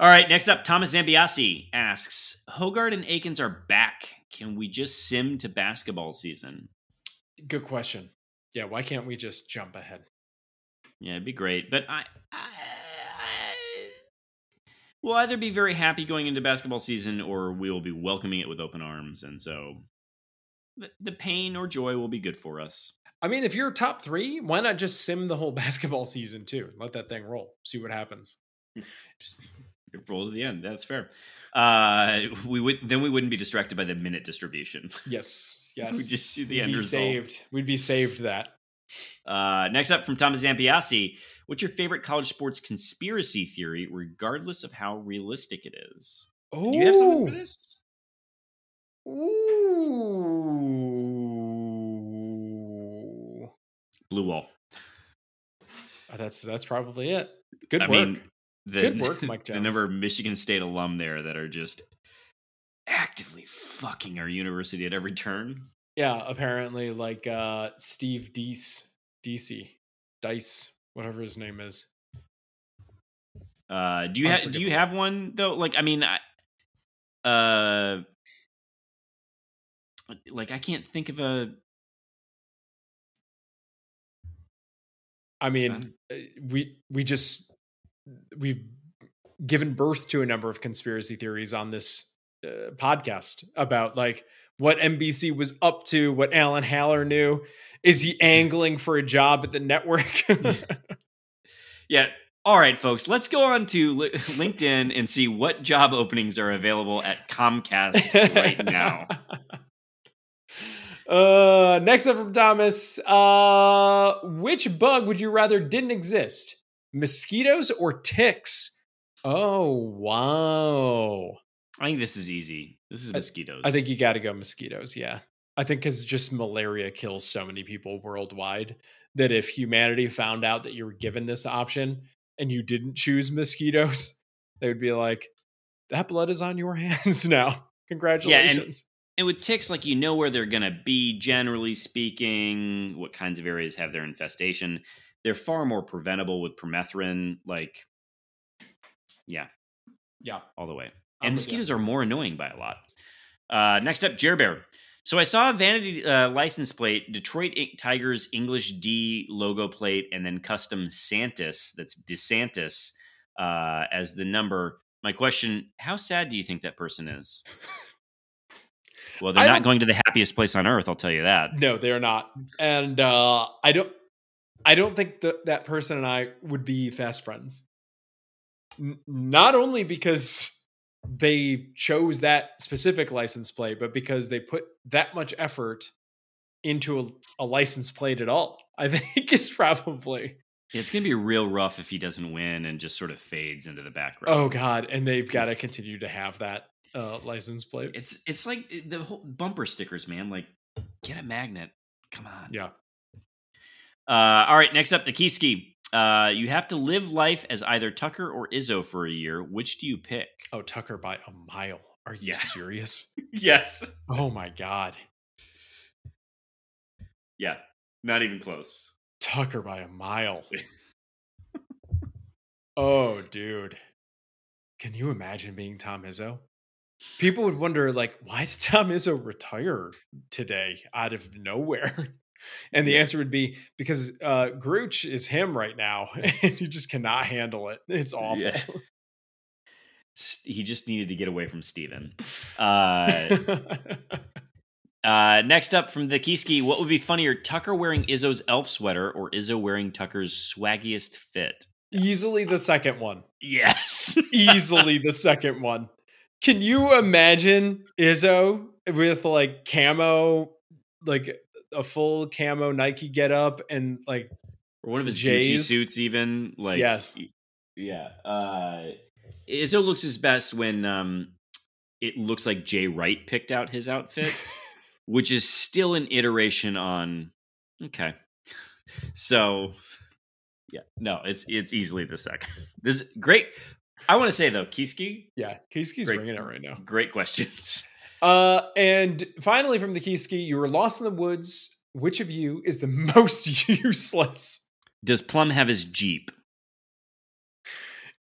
All right, next up, Thomas Zambiasi asks Hoggard and Akins are back. Can we just sim to basketball season? Good question. Yeah, why can't we just jump ahead? Yeah, it'd be great. But I, I, I will either be very happy going into basketball season or we will be welcoming it with open arms. And so the, the pain or joy will be good for us. I mean, if you're top three, why not just sim the whole basketball season too? Let that thing roll. See what happens. Hmm. Just roll to the end. That's fair. Uh, we would then we wouldn't be distracted by the minute distribution. Yes, yes. we just see the We'd end be result. saved. We'd be saved that. Uh, next up from Thomas Zampiasi, what's your favorite college sports conspiracy theory, regardless of how realistic it is? Oh, Do you have something for this? Ooh. Blue Wall. Uh, That's that's probably it. Good I work. mean, the, Good work, Mike Jones. The number of Michigan State alum there that are just actively fucking our university at every turn. yeah, apparently, like uh, Steve Deese, DC, Dice, whatever his name is. Uh, do you have do you have one though? Like, I mean, I, uh, like I can't think of a. I mean, uh, we we just we've given birth to a number of conspiracy theories on this uh, podcast about like what NBC was up to, what Alan Haller knew. Is he angling for a job at the network? yeah. All right, folks, let's go on to LinkedIn and see what job openings are available at Comcast right now. Uh, next up from Thomas, uh, which bug would you rather didn't exist? Mosquitoes or ticks? Oh, wow. I think this is easy. This is mosquitoes. I, I think you got to go mosquitoes. Yeah. I think because just malaria kills so many people worldwide that if humanity found out that you were given this option and you didn't choose mosquitoes, they would be like, that blood is on your hands now. Congratulations. Yeah, and, and with ticks, like you know where they're going to be, generally speaking, what kinds of areas have their infestation. They're far more preventable with permethrin. Like, yeah. Yeah. All the way. And mosquitoes are more annoying by a lot. Uh, next up, Jer Bear. So I saw a vanity uh, license plate, Detroit Tigers English D logo plate, and then custom Santis. That's DeSantis uh, as the number. My question: How sad do you think that person is? Well, they're I not going to the happiest place on earth. I'll tell you that. No, they are not. And uh, I don't. I don't think that that person and I would be fast friends. N- not only because they chose that specific license plate, but because they put that much effort into a, a license plate at all, I think is probably. it's going to be real rough if he doesn't win and just sort of fades into the background. Oh God! And they've got to continue to have that uh, license plate. It's it's like the whole bumper stickers, man. Like, get a magnet. Come on. Yeah. Uh, all right. Next up, the key. Uh, you have to live life as either Tucker or Izzo for a year. Which do you pick? Oh, Tucker by a mile. Are you yeah. serious? yes. Oh my god. Yeah, not even close. Tucker by a mile. oh, dude. Can you imagine being Tom Izzo? People would wonder, like, why did Tom Izzo retire today out of nowhere? And the answer would be because uh, Grooch is him right now, and you just cannot handle it. It's awful. Yeah. He just needed to get away from Steven. Uh, uh, next up from the Kiski, what would be funnier, Tucker wearing Izzo's elf sweater or Izzo wearing Tucker's swaggiest fit? Easily the second one. Yes. Easily the second one. Can you imagine Izzo with like camo, like a full camo Nike get up and like or one of his J's. Gucci suits even like yes. yeah uh Izzo looks his best when um it looks like Jay Wright picked out his outfit which is still an iteration on okay so yeah no it's it's easily the second. This great I want to say though Kiski yeah Kiski's great, bringing it right now. great questions uh, and finally, from the Keyski, you were lost in the woods. Which of you is the most useless? Does Plum have his Jeep?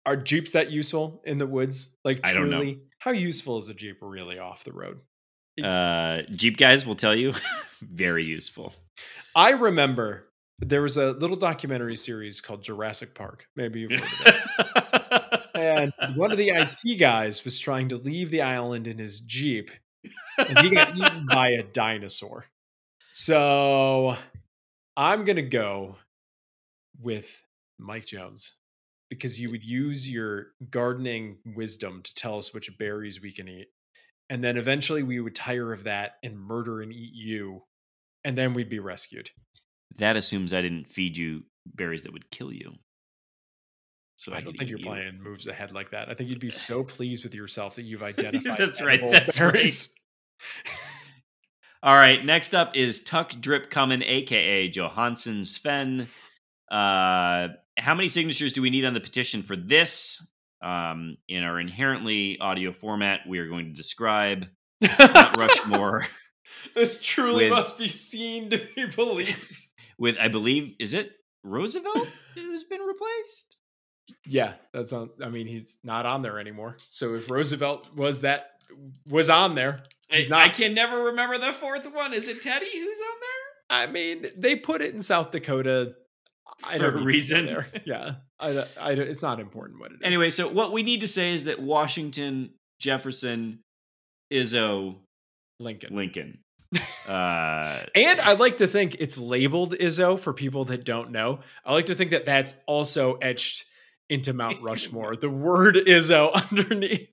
Are Jeeps that useful in the woods? Like, truly, I don't know. how useful is a Jeep really off the road? Uh, Jeep guys will tell you, very useful. I remember there was a little documentary series called Jurassic Park. Maybe you've heard of it. and one of the IT guys was trying to leave the island in his Jeep and he got eaten by a dinosaur. So I'm going to go with Mike Jones because you would use your gardening wisdom to tell us which berries we can eat. And then eventually we would tire of that and murder and eat you. And then we'd be rescued. That assumes I didn't feed you berries that would kill you. So I, don't think your plan moves ahead like that. I think you'd be so pleased with yourself that you've identified. that's right. That's berries. right. All right. Next up is Tuck Drip Common, aka Johansson Sven. Uh, how many signatures do we need on the petition for this? Um, in our inherently audio format, we are going to describe Rushmore. this truly with, must be seen to be believed. With, I believe, is it Roosevelt who's been replaced? Yeah, that's on. I mean, he's not on there anymore. So if Roosevelt was that was on there, He's I, I can never remember the fourth one. Is it Teddy who's on there? I mean, they put it in South Dakota. I For don't to go reason. there. Yeah, I, don't- I, it's not important what it is. Anyway, so what we need to say is that Washington, Jefferson, Izzo, Lincoln. Lincoln. Uh, And I like to think it's labeled Izzo for people that don't know. I like to think that that's also etched into Mount Rushmore. the word is Izzo underneath.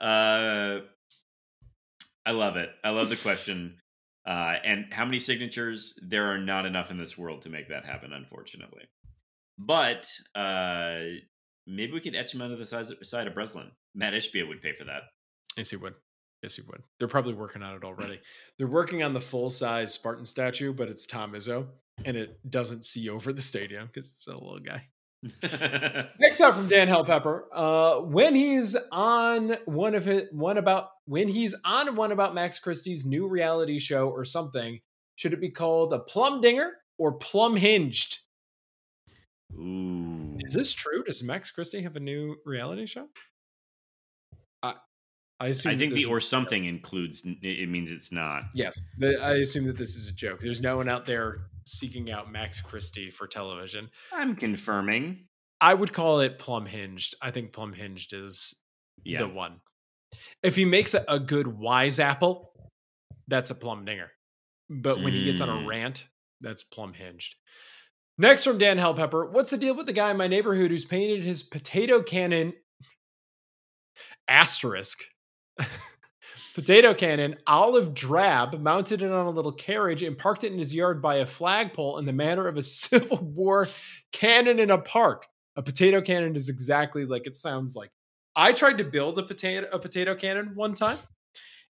uh, I love it. I love the question. Uh, and how many signatures? There are not enough in this world to make that happen, unfortunately. But uh, maybe we could etch him onto the side, side of Breslin. Matt Ishbia would pay for that. Yes, he would. Yes, he would. They're probably working on it already. They're working on the full size Spartan statue, but it's Tom Izzo, and it doesn't see over the stadium because it's a little guy. Next up from Dan Hellpepper, uh, when he's on one of it, one about when he's on one about Max Christie's new reality show or something, should it be called a plum dinger or plum hinged? Ooh. Is this true? Does Max Christie have a new reality show? I assume I think the or something includes, it means it's not. Yes, the, I assume that this is a joke. There's no one out there seeking out Max Christie for television. I'm confirming. I would call it plum hinged. I think plum hinged is Yeah. the one. If he makes a, a good wise apple, that's a plum dinger. But when he gets on a Mm. rant, that's plum hinged. Next from Dan Hellpepper, what's the deal with the guy in my neighborhood who's painted his potato cannon asterisk potato cannon olive drab, mounted it on a little carriage, and parked it in his yard by a flagpole in the manner of a Civil War cannon in a park. A potato cannon is exactly like it sounds like. I tried to build a potato a potato cannon one time.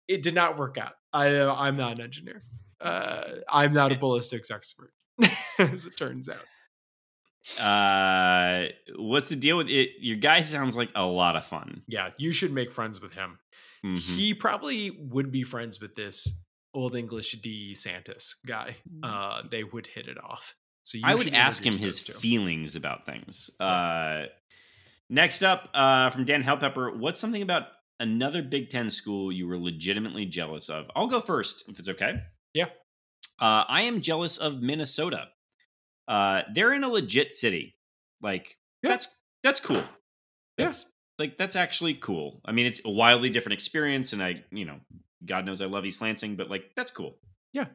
It did not work out. I I'm not an engineer. Uh, I'm not a ballistics expert, as it turns out. Uh, what's the deal with it? Your guy sounds like a lot of fun. Yeah, you should make friends with him. Mhm. He probably would be friends with this old English D Santis guy. Uh, they would hit it off. So you I would ask him his two. feelings about things. Uh, next up, uh, from Dan Hellpepper, what's something about another Big Ten school you were legitimately jealous of? I'll go first, if it's okay. Yeah. Uh, I am jealous of Minnesota. Uh, they're in a legit city. Like Yeah. that's that's cool. Yeah. That's like that's actually cool. I mean, it's a wildly different experience, and I, you know, God knows I love East Lansing, but like that's cool. Yeah.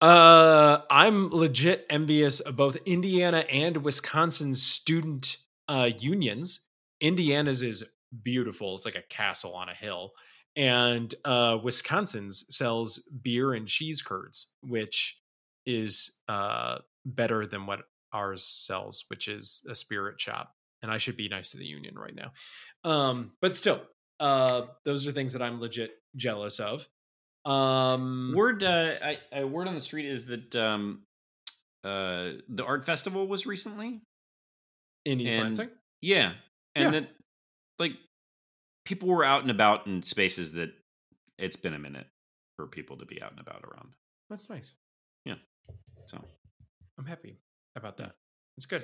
Uh, I'm legit envious of both Indiana and Wisconsin's student uh, unions. Indiana's is beautiful; it's like a castle on a hill, and uh, Wisconsin's sells beer and cheese curds, which is uh, better than what ours sells, which is a spirit shop. And I should be nice to the union right now, um, but still, uh, those are things that I'm legit jealous of. Um, Word, uh, I, I, word on the street is that um, uh, the art festival was recently. in East and- Lansing. Yeah, and Yeah. that like people were out and about in spaces that it's been a minute for people to be out and about around. That's nice. Yeah, so I'm happy about that. It's good.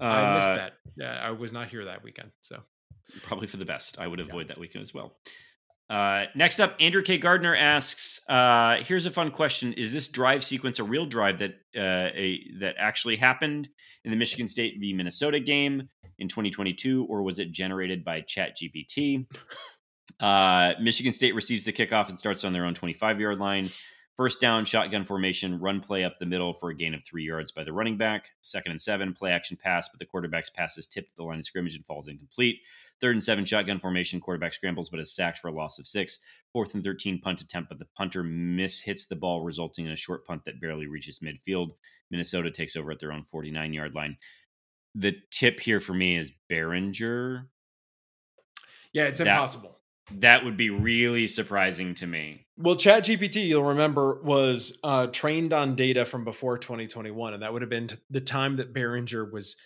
I missed uh, that. Yeah, I was not here that weekend. So Probably for the best. I would Yeah. avoid that weekend as well. Uh, next up, Andrew K. Gardner asks, uh, "Here's a fun question: Is this drive sequence a real drive that uh, a that actually happened in the Michigan State v Minnesota game in 2022, or was it generated by ChatGPT?" Uh, Michigan State receives the kickoff and starts on their own 25 yard line. First down, shotgun formation, run play up the middle for a gain of three yards by the running back. Second and seven, play action pass, but the quarterback's pass is tipped at the line of scrimmage and falls incomplete. Third and seven, shotgun formation, quarterback scrambles, but is sacked for a loss of six. Fourth and 13, punt attempt, but the punter mishits the ball, resulting in a short punt that barely reaches midfield. Minnesota takes over at their own 49 yard line. The tip here for me is Baringer. yeah, it's impossible. That would be really surprising to me. Well, ChatGPT, you'll remember, was uh, trained on data from before 2021, and that would have been t- the time that Baringer was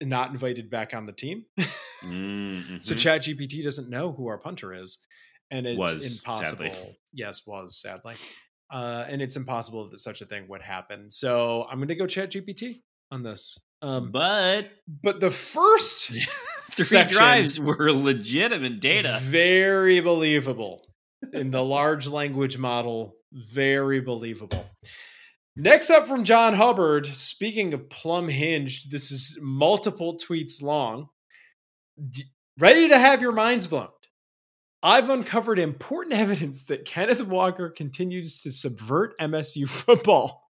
not invited back on the team. Mm, So. ChatGPT doesn't know who our punter is, and it's Was, impossible. sadly. Yes, was sadly, uh, and it's impossible that such a thing would happen. So I'm going to go ChatGPT on this. Um, but but the first three section- drives were legitimate data. very believable. in the large language model. Very believable. Next up from John Hubbard, speaking of plum hinged, this is multiple tweets long. Ready to have your minds blown. I've uncovered important evidence that Kenneth Walker continues to subvert MSU football.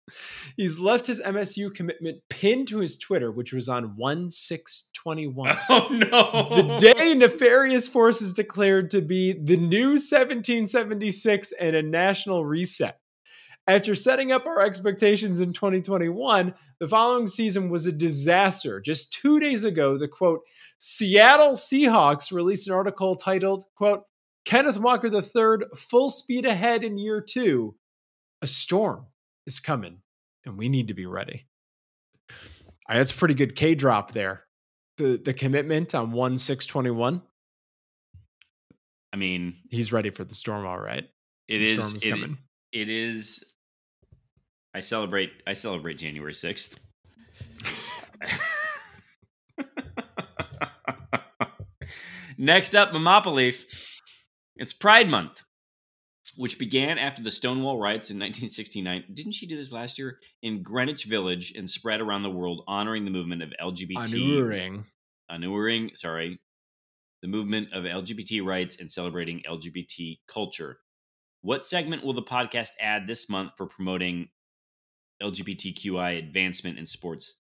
He's left his MSU commitment pinned to his Twitter, which was on 1 6 21. Oh no! The day nefarious forces declared to be the new 1776 and a national reset. After setting up our expectations in 2021, the following season was a disaster. Just two days ago, the quote, Seattle Seahawks released an article titled, quote, Kenneth Walker III full speed ahead in year two. A storm is coming, and we need to be ready. All right, that's a pretty good K drop there. The the commitment on 1 621. I mean, He's ready for the storm, all right. it the is. is it- coming. it is. I celebrate. I celebrate January sixth. Next up, Momopoly. It's Pride Month, which began after the Stonewall riots in 1969. Didn't she do this last year in Greenwich Village and spread around the world, honoring the movement of LGBT Honoring. honoring, sorry, the movement of LGBT rights and celebrating LGBT culture. What segment will the podcast add this month for promoting LGBTQI advancement in sports?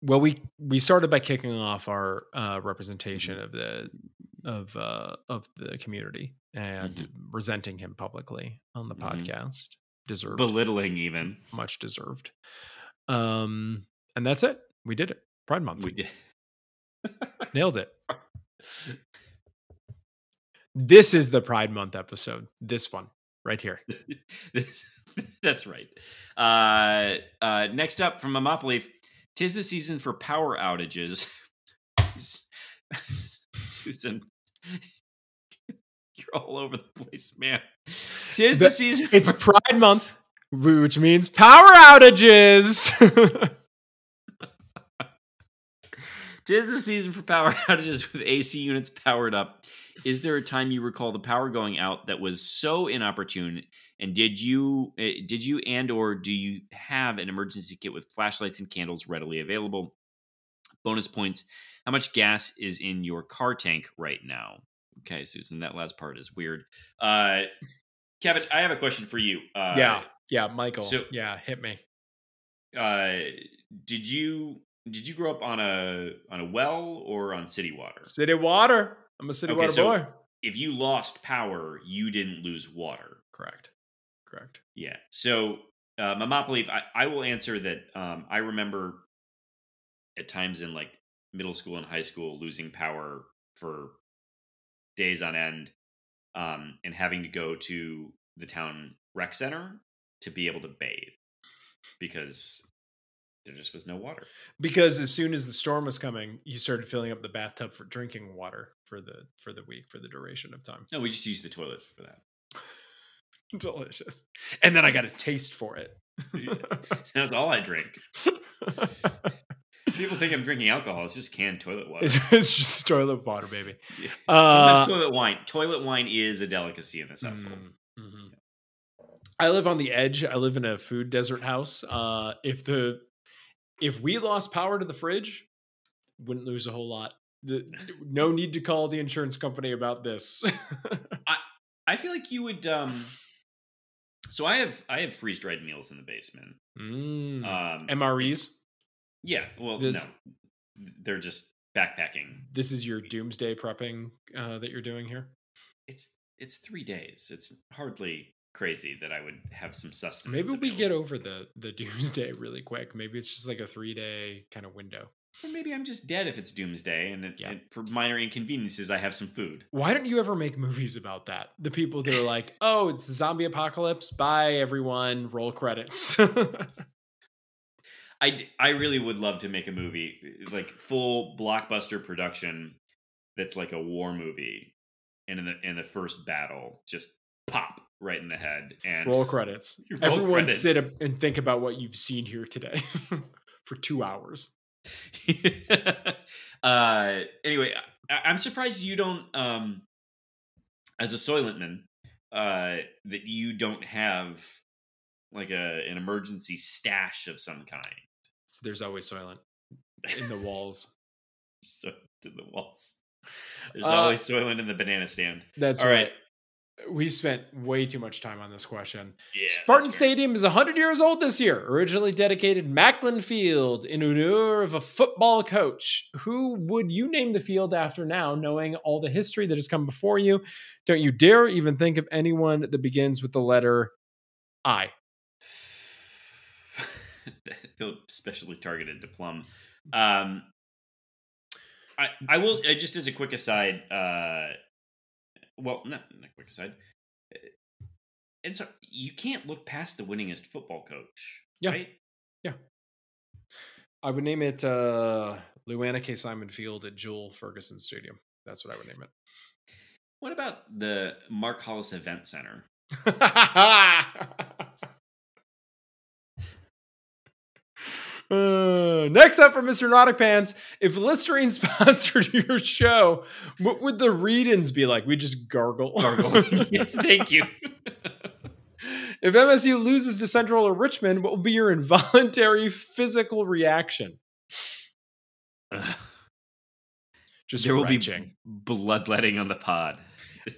Well, we we started by kicking off our uh, representation of the of uh, of the community and resenting him publicly on the Mhm. podcast. Deserved, Belittling, even. much deserved. Um, and that's it. We did it. Pride Month. We did. Nailed it. This is the Pride Month episode. This one right here. That's right. Uh, uh, next up from Momopoly, tis the season for power outages. Susan, all over the place, man. Tis the, The- season. It's Pride Month, which means power outages. Tis the season for power outages with AC units powered up. Is there a time you recall the power going out that was so inopportune? And did you eh, did you and or do you have an emergency kit with flashlights and candles readily available? Bonus points. How much gas is in your car tank right now? Okay, Susan, that last part is weird. Uh Kevin, I have a question for you. Uh yeah, yeah, Michael. so- yeah, hit me. uh did you did you grow up on a on a well or on city water? City water. I'm a city Okay, water so- boy. If you lost power, you didn't lose water. Correct. Correct. Yeah. So uh Momopoly, I, I will answer that um I remember at times in like middle school and high school losing power for days on end um and having to go to the town rec center to be able to bathe because there just was no water. Because as soon as the storm was coming, you started filling up the bathtub for drinking water for the for the week for the duration of time. No, we just used the toilet for that. Delicious. And then I got a taste for it. That's all I drink. People think I'm drinking alcohol. It's just canned toilet water. it's, it's just toilet water, baby. Yeah. Uh, Sometimes toilet wine. Toilet wine is a delicacy in this household. Mm, mhm. I live on the edge. I live in a food desert house. Uh, if the if we lost power to the fridge, wouldn't lose a whole lot. The, no need to call the insurance company about this. I I feel like you would. um So I have I have freeze dried meals in the basement. Mm. Um, MREs. Yeah. Well, this- no, they're just backpacking. This is your doomsday prepping uh, that you're doing here. It's it's three days. It's hardly crazy that I would have some sustenance. Maybe we available. get over the the doomsday really quick. Maybe it's just like a three day kind of window. Or maybe I'm just dead if it's doomsday, and, it, Yeah. and for minor inconveniences, I have some food. Why don't you ever make movies about that? The people that are like, "Oh, it's the zombie apocalypse. Bye, everyone. Roll credits." I, I really would love to make a movie like full blockbuster production that's like a war movie and in the in the first battle just pop right in the head and Roll credits. Roll Everyone credits. sit up and think about what you've seen here today for two hours. uh anyway I, i'm surprised you don't um as a soylentman uh, that you don't have like a an emergency stash of some kind. So there's always soylent in the walls. So to the walls. There's Uh, always soylent in the banana stand. That's All right. right. We've spent way too much time on this question. Yeah, Spartan. Stadium is 100 years old this year. Originally dedicated Macklin Field in honor of a football coach. Who would you name the field after now, knowing all the history that has come before you? Don't you dare even think of anyone that begins with the letter I. feel especially targeted to Plum. Um, I I will uh, just as a quick aside. Uh, well, not, not a quick aside. Uh, And so you can't look past the winningest football coach. Yeah. Right? I would name it uh, Lou Anna K. Simon Field at Joel Ferguson Stadium. That's what I would name it. What about the Mark Hollis Event Center? Uh, next up from Mr. Nautic Pants, if Listerine sponsored your show, what would the read-ins be like? We just gargle. Gargle. yes, thank you. if MSU loses to Central or Richmond, what will be your involuntary physical reaction? Just there will retching. be bloodletting on the pod.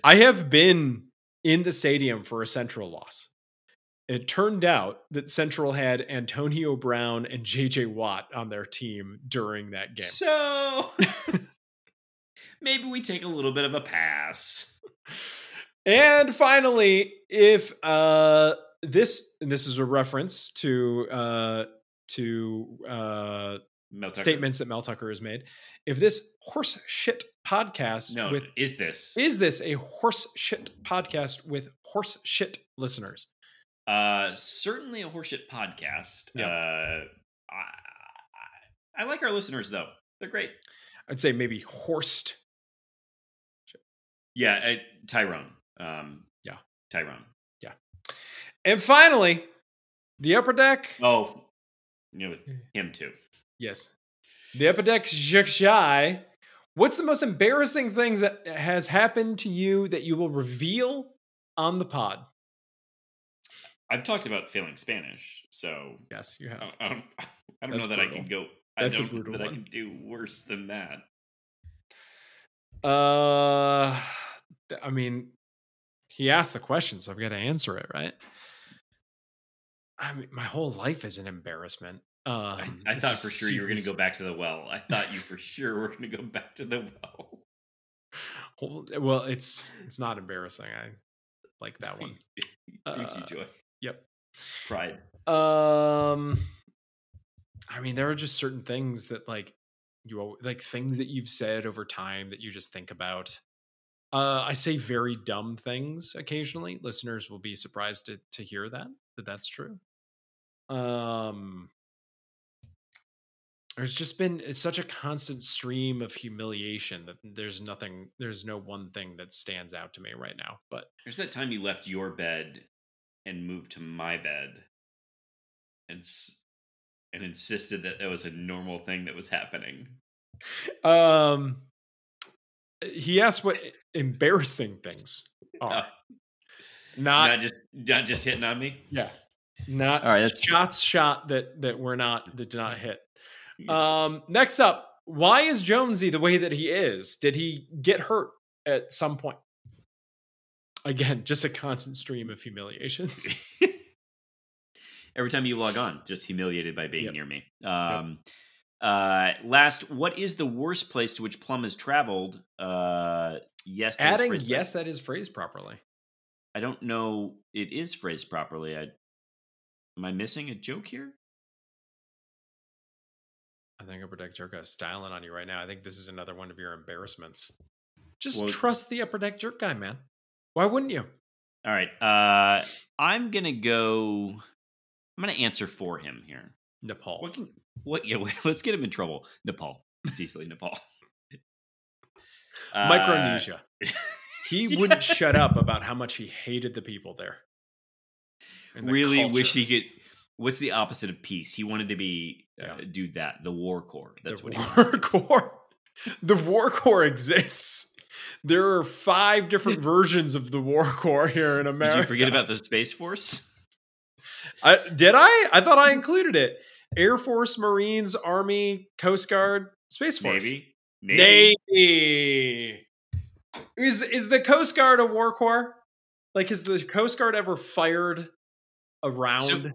I have been in the stadium for a Central loss. It turned out that Central had Antonio Brown and JJ Watt on their team during that game. So maybe we take a little bit of a pass. And finally, if uh this and this is a reference to uh to uh statements that Mel Tucker has made. If this horse shit podcast No, with is this? is this a horse shit podcast with horse shit listeners? Uh, certainly a horseshit podcast. Uh, I, I, like our listeners though; they're great. I'd say maybe horsed Yeah, uh, Tyrone. Um, Yeah. Tyrone. Yeah, and finally, the upper deck. Oh, you know him too. Yes. The upper deck shy. What's the most embarrassing things that has happened to you that you will reveal on the pod? I've talked about failing Spanish, so Yes, you have. I, I don't. I don't know that I can go. That's a I don't brutal that I can do worse than that. Uh, I mean, he asked the question, so I've got to answer it, right? I mean, my whole life is an embarrassment. Um, I, I thought for sure you were going to go back to the well. I thought you for sure were going to go back to the well. Well, it's it's not embarrassing. I like that one. Brings you Uh, joy, Yep. pride. Um, I mean, there are just certain things that like you like things that you've said over time that you just think about. Uh, I say very dumb things occasionally. Listeners will be surprised to to hear that that that's true. Um, there's just been such a constant stream of humiliation that there's nothing, there's no one thing that stands out to me right now. But There's that time you left your bed and moved to my bed, and and insisted that that was a normal thing that was happening. Um, he asked what embarrassing things are. Uh, not, not just not just hitting on me. yeah, not All right, that's shots shot that that were not that did not hit. Um, next up, why is Jonesy the way that he is? Did he get hurt at some point? Again, just a constant stream of humiliations. Every time you log on, just humiliated by being Yep. near me. Um, uh, last, what is the worst place to which Plum has traveled? Uh, yes, that is Adding phrased- yes, that is phrased properly. I don't know. It is phrased properly. I am I missing a joke here? I think Upper Deck Jerk is styling on you right now. I think this is another one of your embarrassments. Just Well- trust the Upper Deck Jerk guy, man. Why wouldn't you? All right. Uh, I'm gonna go. I'm gonna answer for him here. Nepal. What can what? Yeah, wait, let's get him in trouble. Nepal. It's easily Nepal. Uh, Micronesia. He Yeah. wouldn't shut up about how much he hated the people there. the really wish he could. What's the opposite of peace? He wanted to be Yeah. uh, do that. The war core. That's the what he war core. The war core exists. There are five different versions of the War Corps here in America. Did you forget about the Space Force? I, did I? I thought I included it. Air Force, Marines, Army, Coast Guard, Space Force. Navy. Navy. Is is the Coast Guard a war corps? Like, has the Coast Guard ever fired around? So,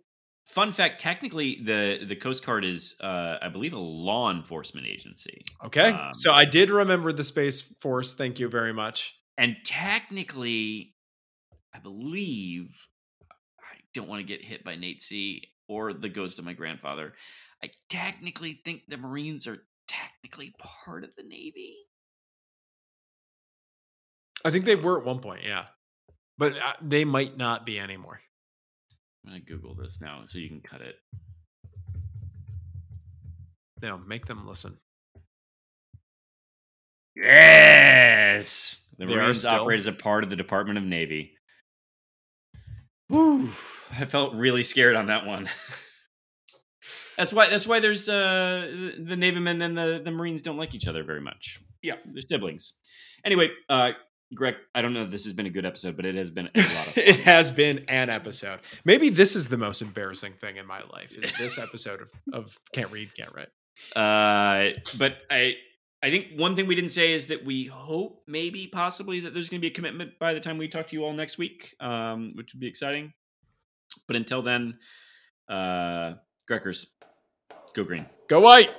fun fact: technically, the the Coast Guard is, uh, I believe, a law enforcement agency. okay, um, so I did remember the Space Force. Thank you very much. And technically, I believe I don't want to get hit by Nate C or the ghost of my grandfather. I technically think the Marines are technically part of the Navy. I think they were at one point, yeah, but uh, they might not be anymore. I'm gonna Google this now so you can cut it. No, make them listen. Yes, the They Marines still- operate as a part of the Department of Navy. Woo! I felt really scared on that one. that's why. That's why there's uh the the Navymen and the the Marines don't like each other very much. Yeah. they're siblings. Anyway, uh, Greg, I don't know if this has been a good episode, but it has been a lot of fun. it has been an episode. Maybe this is the most embarrassing thing in my life. Is this episode of, of can't read, can't write. Uh, but I I think one thing we didn't say is that we hope maybe possibly that there's going to be a commitment by the time we talk to you all next week, um, which would be exciting. But until then, uh, Greckers, go green. Go white.